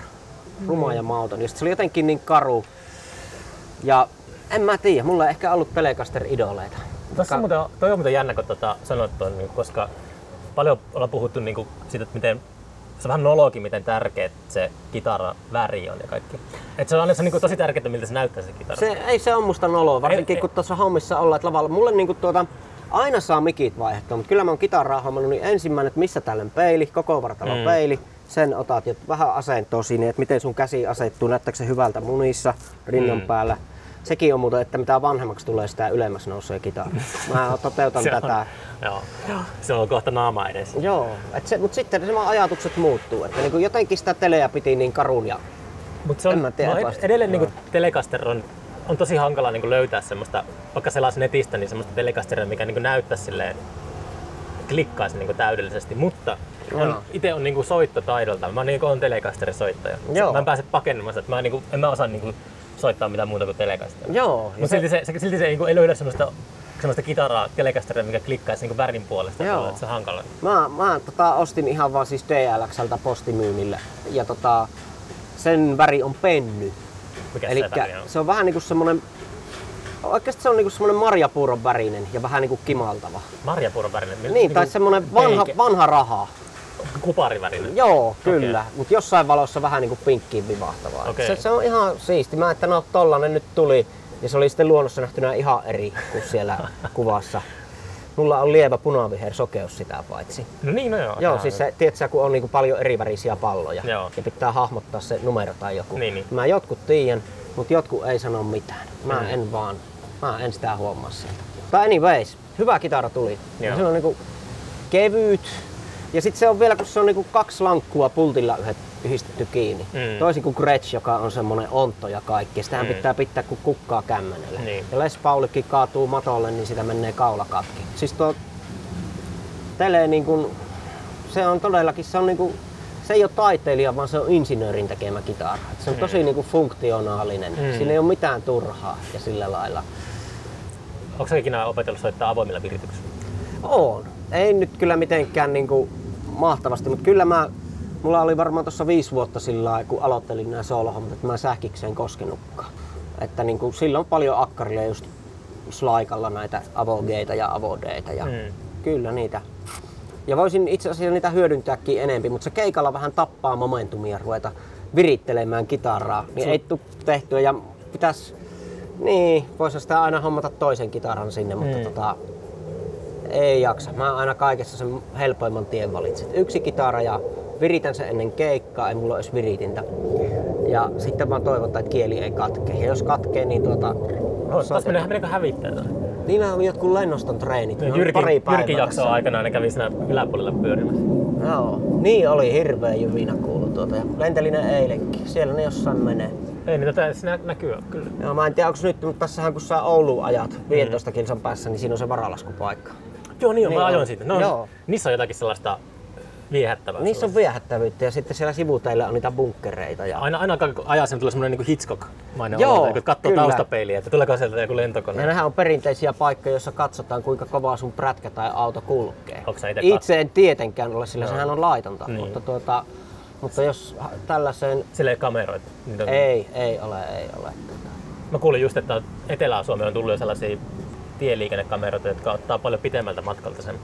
Ruma ja mauton. Ja se oli jotenkin niin karu. Ja en mä tiedä, mulla ei ehkä ollut Telecaster-idoleita. Tossa on muuten, toi on muuten jännä, kun tota sanot ton, niin, koska paljon ollaan puhuttu niin kuin siitä, että miten se on vähän nolokin, miten tärkeä se kitara väri on ja kaikki. Et se on aina se, niin kuin, tosi tärkeää, miltä se näyttää se kitara. Se, ei se on musta noloa, varsinkin Ei- kun tuossa hommissa ollaan että lavalla. Mulle niinku tuota, aina saa mikit vaihdettua, mutta kyllä mä oon kitaraa hommannut, niin ensimmäinen, että missä tällainen peili, koko vartalon mm. peili, sen otat ja vähän asentoa sinne, että miten sun käsi asettuu, näyttääkö se hyvältä munissa, rinnan mm. päällä. Sekin on muuten, että mitä vanhemmaksi tulee, sitä ylemmäs nousee kitara. Mä toteutan se tätä. On, joo. Se on kohta naama edes. Joo, et se, mutta sitten nämä ajatukset muuttuu. Että niinku jotenkin sitä teleä piti niin karun ja Mutta se on, En mä tiedä, no, vasta- edelleen niin Telecaster on, on tosi hankala niin kuin löytää semmoista, vaikka sellaisi netistä, niin semmoista Telecasteria, mikä niin kuin näyttää silleen, klikkaisi niin kuin täydellisesti, mutta on, itse on niin kuin soittotaidolta. Mä niin kuin on Telecasterin soittaja. Joo. Mä en pääse pakenemaan sitä, että mä, niin kuin, en mä osaa niin kuin soittaa mitään muuta kuin Telecaster. joo. Mutta silti se, se, silti se niin kuin ei löydä semmoista, semmoista kitaraa Telecasteria, mikä klikkaisi niin värin puolesta. Joo. Että se on hankala. Mä, mä tota, ostin ihan vaan siis DLXltä postimyynnille ja tota, sen väri on penny. Mikä Eli se on? vähän niinku semmonen, oikeasti se on niinku semmonen marjapuuron värinen ja vähän niinku kimaltava. Marjapuuron värinen. Niin, tai semmonen vanha, peike- vanha raha. Kuparivärinen. Joo, kyllä. Mut jossain valossa vähän niinku pinkkiin vivahtavaa. Okei. Se, se, on ihan siisti. Mä että no tollanen nyt tuli. Ja se oli sitten luonnossa nähtynä ihan eri kuin siellä kuvassa. Mulla on lievä punaviher sokeus sitä paitsi. No niin, no joo. Joo, siis se, tiedätkö, kun on niinku paljon erivärisiä palloja Joo. ja pitää hahmottaa se numero tai joku. Niin, niin. Mä jotkut tiedän, mutta jotkut ei sano mitään. Mä Mm. en vaan, mä en sitä huomaa sieltä. But anyways, hyvä kitara tuli. Joo. Se on niinku kevyt. Ja sitten se on vielä, kun se on niinku kaksi lankkua pultilla yhdet, yhdistetty kiinni. Mm. Toisin kuin Gretsch, joka on semmonen ontto ja kaikki. Sitähän Mm. pitää pitää kuin kukkaa kämmenellä. Niin. Ja Les Paulikin kaatuu matolle, niin sitä menee kaula katki. Siis tuo Tele niin kun, se on todellakin, se on niinku, se ei ole taiteilija, vaan se on insinöörin tekemä kitara. Se on tosi niinku funktionaalinen. Mm. Siinä ei ole mitään turhaa ja sillä lailla. Onko sä ikinä opetellut soittaa avoimilla virityksillä? On. Ei nyt kyllä mitenkään niinku mahtavasti, mutta kyllä mä, mulla oli varmaan tuossa viisi vuotta sillä lailla, kun aloittelin nämä solohommat, että mä sähkikseen koskenutkaan. Että niinku, silloin paljon akkarilla just slaikalla näitä avogeita ja avodeita ja Mm. kyllä niitä. Ja voisin itse asiassa niitä hyödyntääkin enempi, mutta se keikalla vähän tappaa momentumia ruveta virittelemään kitaraa, niin ei tule tehtyä ja pitäisi, niin, voisi sitä aina hommata toisen kitaran sinne, mutta Mm. tota, ei jaksa. Mä aina kaikessa sen helpoimman tien valitsen. Yksi kitara ja viritän sen ennen keikkaa, ei mulla edes viritintä. Ja sitten vaan toivotaan, että kieli ei katkee. Ja jos katkee, niin tuota... No, Taas menee, meneekö hävittää? Niillä oli jotkut lennoston treenit. Oli Jyrki, pari Jyrki jakso tässä. aikana ne kävi siinä yläpuolella pyörimässä. Joo, niin oli hirveä jyvinä kuulu tuota. Ja lentelin ne eilenkin. Siellä ne jossain menee. Ei niitä tää siinä näkyy kyllä. Joo, mä en tiedä onko nyt, mutta tässähän kun sä Ouluun ajat Mm. 15 kilsan päässä, niin siinä on se varalaskupaikka. Joo niin on, Niin mä on. ajoin siitä. No, Joo. niissä on jotakin sellaista viehättävää. Niissä on viehättävyyttä ja sitten siellä sivuteillä on niitä bunkkereita. Ja... Aina, aina kun ajaa sen tulee semmoinen niin Hitchcock-mainen Joo, olo, kun katsoo kyllä. taustapeiliä, että tuleeko sieltä joku lentokone. Ja nehän on perinteisiä paikkoja, joissa katsotaan kuinka kovaa sun prätkä tai auto kulkee. Ite Itse en tietenkään ole, sillä Joo. sehän on laitonta. Niin. Mutta, tuota, mutta jos tällaiseen... Sillä ei kameroita. Niitä Ei, ei ole, ei ole. Mä kuulin just, että Etelä-Suomeen on tullut jo sellaisia tieliikennekameroita, jotka ottaa paljon pitemmältä matkalta sen.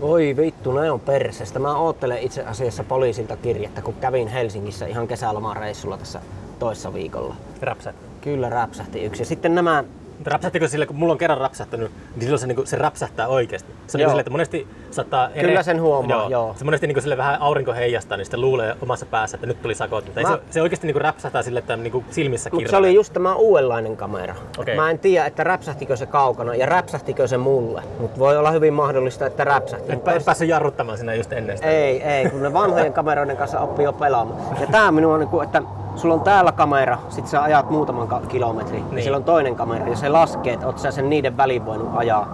Voi vittu, ne on persestä. Mä oottelen itse asiassa poliisilta kirjettä, kun kävin Helsingissä ihan kesälomareissulla tässä toissa viikolla. Räpsät. Kyllä räpsähti yksi. Ja sitten nämä Mutta räpsähtikö sille, kun mulla on kerran räpsähtänyt, niin silloin se, niin se räpsähtää oikeasti. Se on niin sille, että monesti saattaa... Kyllä sen huomaa, joo. Se monesti niin sille vähän aurinko heijastaa, niin sitten luulee omassa päässä, että nyt tuli sakot. Mutta ei Mä- se, se oikeasti niin räpsähtää sille, että niin silmissä Mutta se oli just tämä uudenlainen kamera. Okei. Mä en tiedä, että räpsähtikö se kaukana ja räpsähtikö se mulle. Mutta voi olla hyvin mahdollista, että räpsähti. Et, päässyt jarruttamaan sinä just ennen sitä. Ei, ei, kun ne vanhojen kameroiden kanssa oppii jo pelaamaan. Ja tää minua on niinku, että sulla on täällä kamera, sit sä ajat muutaman kilometrin, niin. Niin. ja siellä on toinen kamera, ja se laskee, että oot sä sen niiden väliin voinut ajaa,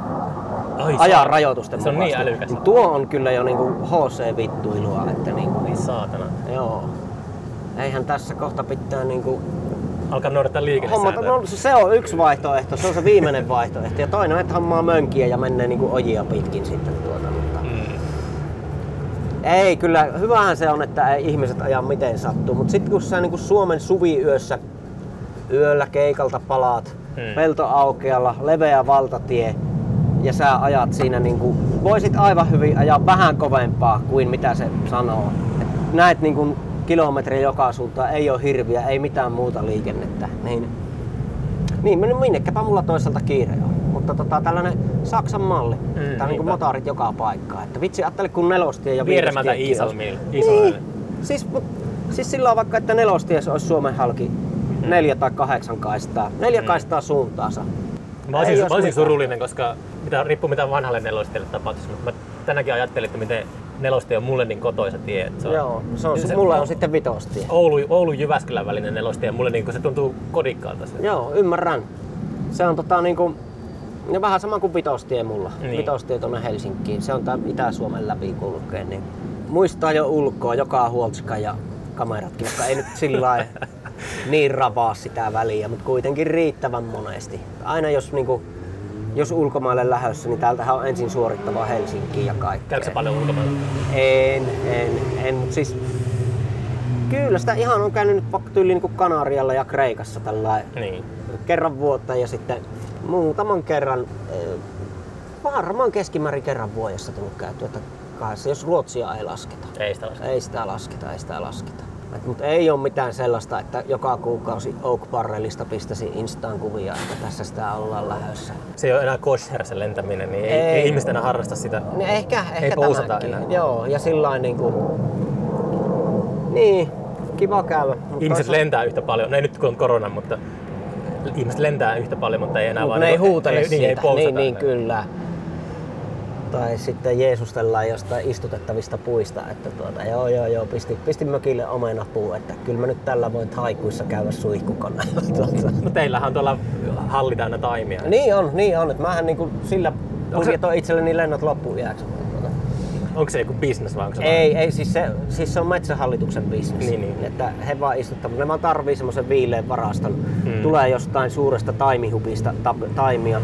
Ai, se ajaa on- rajoitusten Se on niin älykäs. Niin tuo on kyllä jo niinku HC-vittuilua, että niinku, Niin saatana. joo. Eihän tässä kohta pitää niinku Alkaa noudattaa liikennesääntöjä. no, se on yksi vaihtoehto, se on se viimeinen vaihtoehto. Ja toinen on, että hommaa mönkiä ja menee niinku ojia pitkin sitten tuota. Mutta... Mm. Ei, kyllä hyvähän se on, että ei ihmiset aja miten sattuu. Mutta sitten kun sä niinku Suomen suviyössä yöllä keikalta palaat, Hmm. peltoaukealla, leveä valtatie, ja sä ajat siinä niinku, voisit aivan hyvin ajaa vähän kovempaa kuin mitä se sanoo. Et näet niinku kilometriä joka suuntaan, ei ole hirviä, ei mitään muuta liikennettä. Niin, niin minnekäpä mulla toisaalta kiire on. Mutta tota, tällainen Saksan malli. Mm, Tää on niinku niinpä. motorit joka paikkaan. Että vitsi, ajattele kun nelostie ja Vieremältä Iisalmiin. Niin. Siis, mut, siis sillä on vaikka, että nelosties olisi Suomen halki neljä tai kahdeksan kaistaa. Neljä kaistaa suuntaansa. Mä olisin, Ei mä jos olisin surullinen, koska mitä, riippuu mitä vanhalle nelostielle tapahtuisi, mutta mä tänäkin ajattelin, että miten nelostie on mulle niin kotoisa tie. Että se on, Joo, se on, se- mulla on sitten vitostie. Oulu, Oulu Jyväskylän välinen nelostie, mulle niin se tuntuu kodikkaalta. Se. Joo, ymmärrän. Se on tota niinku, no vähän sama kuin vitostie mulla. Niin. Vitostie tuonne Helsinkiin. Se on tää Itä-Suomen läpi kulkee. Niin muistaa jo ulkoa joka huoltska ja kameratkin, jotka ei nyt sillä lailla niin ravaa sitä väliä, mutta kuitenkin riittävän monesti. Aina jos niinku, jos ulkomaille lähdössä, niin täältähän on ensin suorittava Helsinkiin ja kaikkea. Käykö paljon ulkomailla? En, en, en, mutta siis kyllä sitä ihan on käynyt nyt vaikka tyyli niin Kanarialla ja Kreikassa tällä Niin. kerran vuotta ja sitten muutaman kerran, eh, varmaan keskimäärin kerran vuodessa tullut käytyä, että kahdessa, jos Ruotsia ei lasketa. Ei sitä lasketa. Ei sitä lasketa, ei sitä lasketa. Mutta ei ole mitään sellaista, että joka kuukausi Oak Barrelista pistäisi Instaan kuvia, että tässä sitä ollaan lähdössä. Se ei ole enää kosher se lentäminen, niin ei, Ei. ei, ihmiset enää harrasta sitä. Niin ehkä, ehkä pousata tämäkin. enää. Joo, ja sillä niin kuin... Niin, kiva käydä. Ihmiset toisaalta- lentää yhtä paljon, no ei nyt kun on korona, mutta ihmiset lentää yhtä paljon, mutta ei enää Mut vaan... ne ei niinku- huutele ei, siitä. Niin, ei niin, niin kyllä. Tai sitten jeesustellaan jostain istutettavista puista, että tuota, joo joo joo, pisti, pisti mökille omenapuu, että kyllä mä nyt tällä voin haikuissa käydä suihkukoneella. Tuota. No teillähän on tuolla halli täynnä taimia. Niin on, niin on, että mähän niinku sillä se- budjetoin itselleni lennot loppuiäksi. Tuota. Onko se joku business vai onko se Ei, ei, siis se, siis se on metsähallituksen bisnes. Niin, niin. Että he vaan istuttavat, ne vaan tarvii semmoisen viileän varaston. Mm. Tulee jostain suuresta taimihupista ta, taimia.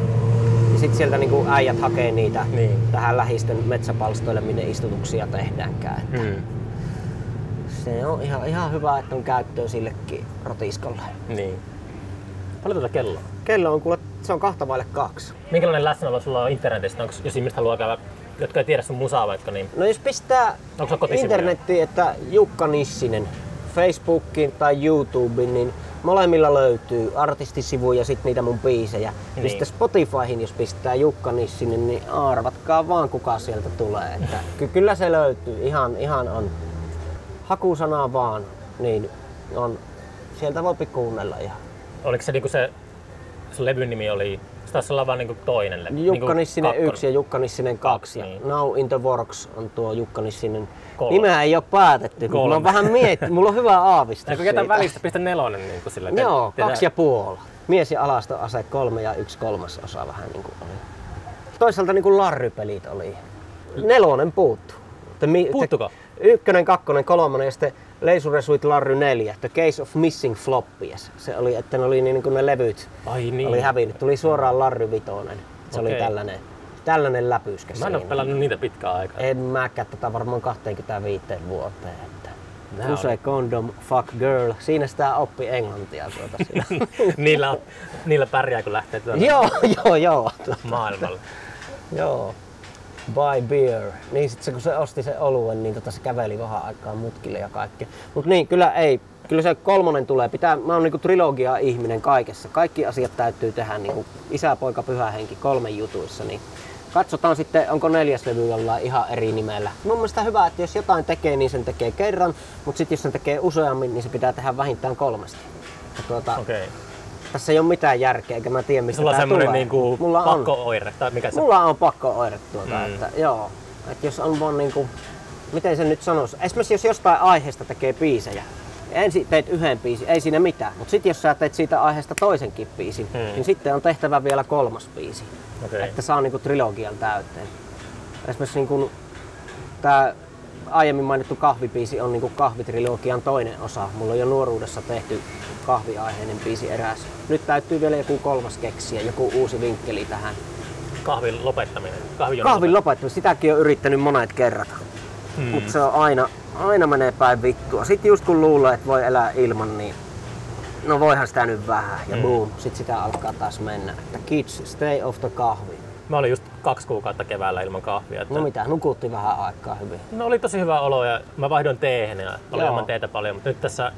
Ja sitten sieltä niinku äijät hakee niitä Niin. tähän lähisten metsäpalstoille, minne istutuksia tehdäänkään. Että Hmm. Se on ihan, ihan hyvä, että on käyttöä sillekin rotiskolle. Niin. Paljon tuota kelloa? Kello on kuule, se on kahta vaille kaksi. Minkälainen läsnäolo sulla on internetistä? Onko, jos ihmiset haluaa käydä, jotka ei tiedä sun musaa vaikka, niin No jos pistää internettiin, että Jukka Nissinen, Facebookiin tai YouTubeen, niin molemmilla löytyy artistisivuja ja sitten niitä mun biisejä. Niin. Niin. Ja sitten Spotifyhin, jos pistää Jukka Nissinen, niin arvatkaa vaan kuka sieltä tulee. Että ky- kyllä se löytyy, ihan, ihan on. Hakusanaa vaan, niin on, sieltä voi kuunnella ihan. oliko se niinku se, se levyn nimi oli, taisi olla vaan niinku toinen levy. Jukka niinku Nissinen kakkonen. 1 ja Jukka Nissinen 2. Ja Niin. Now in the Works on tuo Jukka Nissinen. Kolme. Nimeä ei ole päätetty, kun mulla on Kolme. vähän mietti, mulla on hyvä aavistus Eikö jätä siitä. välistä, pistä nelonen niin kuin sillä. Joo, kaksi ja puoli. Mies ja alastoase kolme ja yksi kolmas osa vähän niin kuin oli. Toisaalta niin kuin larrypelit oli. Nelonen puuttu. Puuttuko? te- Ykkönen, kakkonen, kolmonen ja sitten Leisure Suite Larry 4, The Case of Missing Floppies. Se oli, että ne oli niin kuin ne levyt Ai niin. oli hävinnyt. Tuli suoraan Larry Vitoinen. Se oli Okei. tällainen, tällainen läpyskä Mä en siinä. pelannut niitä pitkään aikaa. En mäkään tätä varmaan 25 vuoteen. Että Nää Use oli- condom, fuck girl. Siinä sitä oppi englantia tuota siinä. niillä, on- niillä pärjää, kun lähtee tuonne joo, joo, joo. maailmalle. joo. Buy beer. Niin sit se, kun se osti sen oluen, niin tota se käveli vähän aikaa mutkille ja kaikkea. Mut niin, kyllä ei. kyllä se kolmonen tulee. Pitää, mä oon niinku trilogia ihminen kaikessa. Kaikki asiat täytyy tehdä niinku isä, poika, pyhä henki kolmen jutuissa. Niin katsotaan sitten, onko neljäs levy jollain ihan eri nimellä. Mun mielestä hyvä, että jos jotain tekee, niin sen tekee kerran, mutta sitten jos sen tekee useammin, niin se pitää tehdä vähintään kolmesti. Ja tuota. Okay. Tässä ei ole mitään järkeä, eikä mä tiedä mistä Sulla on tää tulee. niinku Mulla on. pakko-oire, tai mikä se Mulla on pakko oire tuota, Mm. että joo. Että jos on vaan niinku, miten sen nyt sanoisi, esimerkiksi jos jostain aiheesta tekee biisejä, ensin teet yhden biisin, ei siinä mitään, mutta sitten jos sä teet siitä aiheesta toisenkin biisin, Mm. niin sitten on tehtävä vielä kolmas biisi, Okei. että saa niinku trilogian täyteen. Esimerkiksi niinku, tämä aiemmin mainittu kahvibiisi on niinku kahvitrilogian toinen osa. Mulla on jo nuoruudessa tehty kahviaiheinen biisi eräs. Nyt täytyy vielä joku kolmas keksiä, joku uusi vinkkeli tähän. Kahvin lopettaminen. Kahvin, Kahvin lopettamista, sitäkin on yrittänyt monet kerrat. Mm. Mm. Mutta se on aina, aina menee päin vittua. Sitten just kun luulee, että voi elää ilman, niin no voihan sitä nyt vähän. Ja Mm. boom, sit sitä alkaa taas mennä. Että kids, stay off the kahvi. Mä olin just kaksi kuukautta keväällä ilman kahvia. Että... No mitä, nukutti vähän aikaa hyvin. No oli tosi hyvä olo ja mä vaihdoin teehen ja Joo. ilman teetä paljon, mutta nyt tässä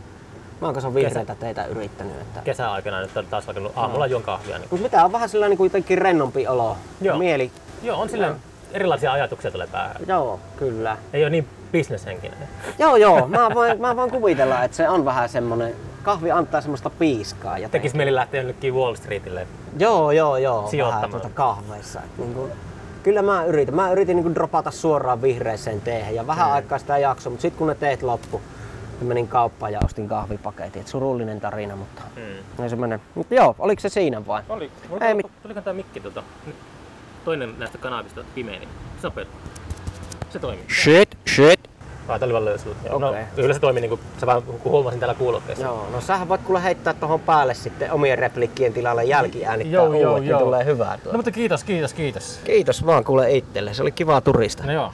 Mä oon kanssa vihreitä teitä yrittänyt. Että... kesäaikana nyt on taas alkanut aamulla juon kahvia. Niin... Mut mitä on vähän sellainen kuin jotenkin rennompi olo. Joo. Mieli. Joo, on sillä Joo. Erilaisia ajatuksia tulee päähän. Joo, kyllä. Ei ole niin bisneshenkinen. Joo, joo. Mä voin, mä voin kuvitella, että se on vähän semmonen, kahvi antaa semmoista piiskaa. Jotenkin. Tekis mieli lähteä jonnekin Wall Streetille. Joo, joo, joo. Vähän tuota kahveissa. Niin kuin, kyllä mä yritin. Mä yritin niin kuin dropata suoraan vihreeseen teehen ja vähän Mm. aikaa sitä jakso, mutta sitten kun ne teet loppu, niin menin kauppaan ja ostin kahvipaketin. Et surullinen tarina, mutta Mm. mene. Mutta joo, oliko se siinä vai? Oli. Ei Ei, mit- Tuliko tää mikki? Nyt Toinen näistä kanavista on pimeä, niin se on Se toimii. Shit, shit. Ai, tää oli vaan löysillä. Joo, No, Okei. kyllä se toimii niinku, se vaan kun huomasin täällä kuulokkeessa. Joo, no sähän voit kuule heittää tuohon päälle sitten omien replikkien tilalle jälkiäänittää Joo, uudet, joo, niin joo. tulee hyvää tuo. No mutta kiitos, kiitos, kiitos. Kiitos vaan kuule itselle, se oli kiva turista. No joo,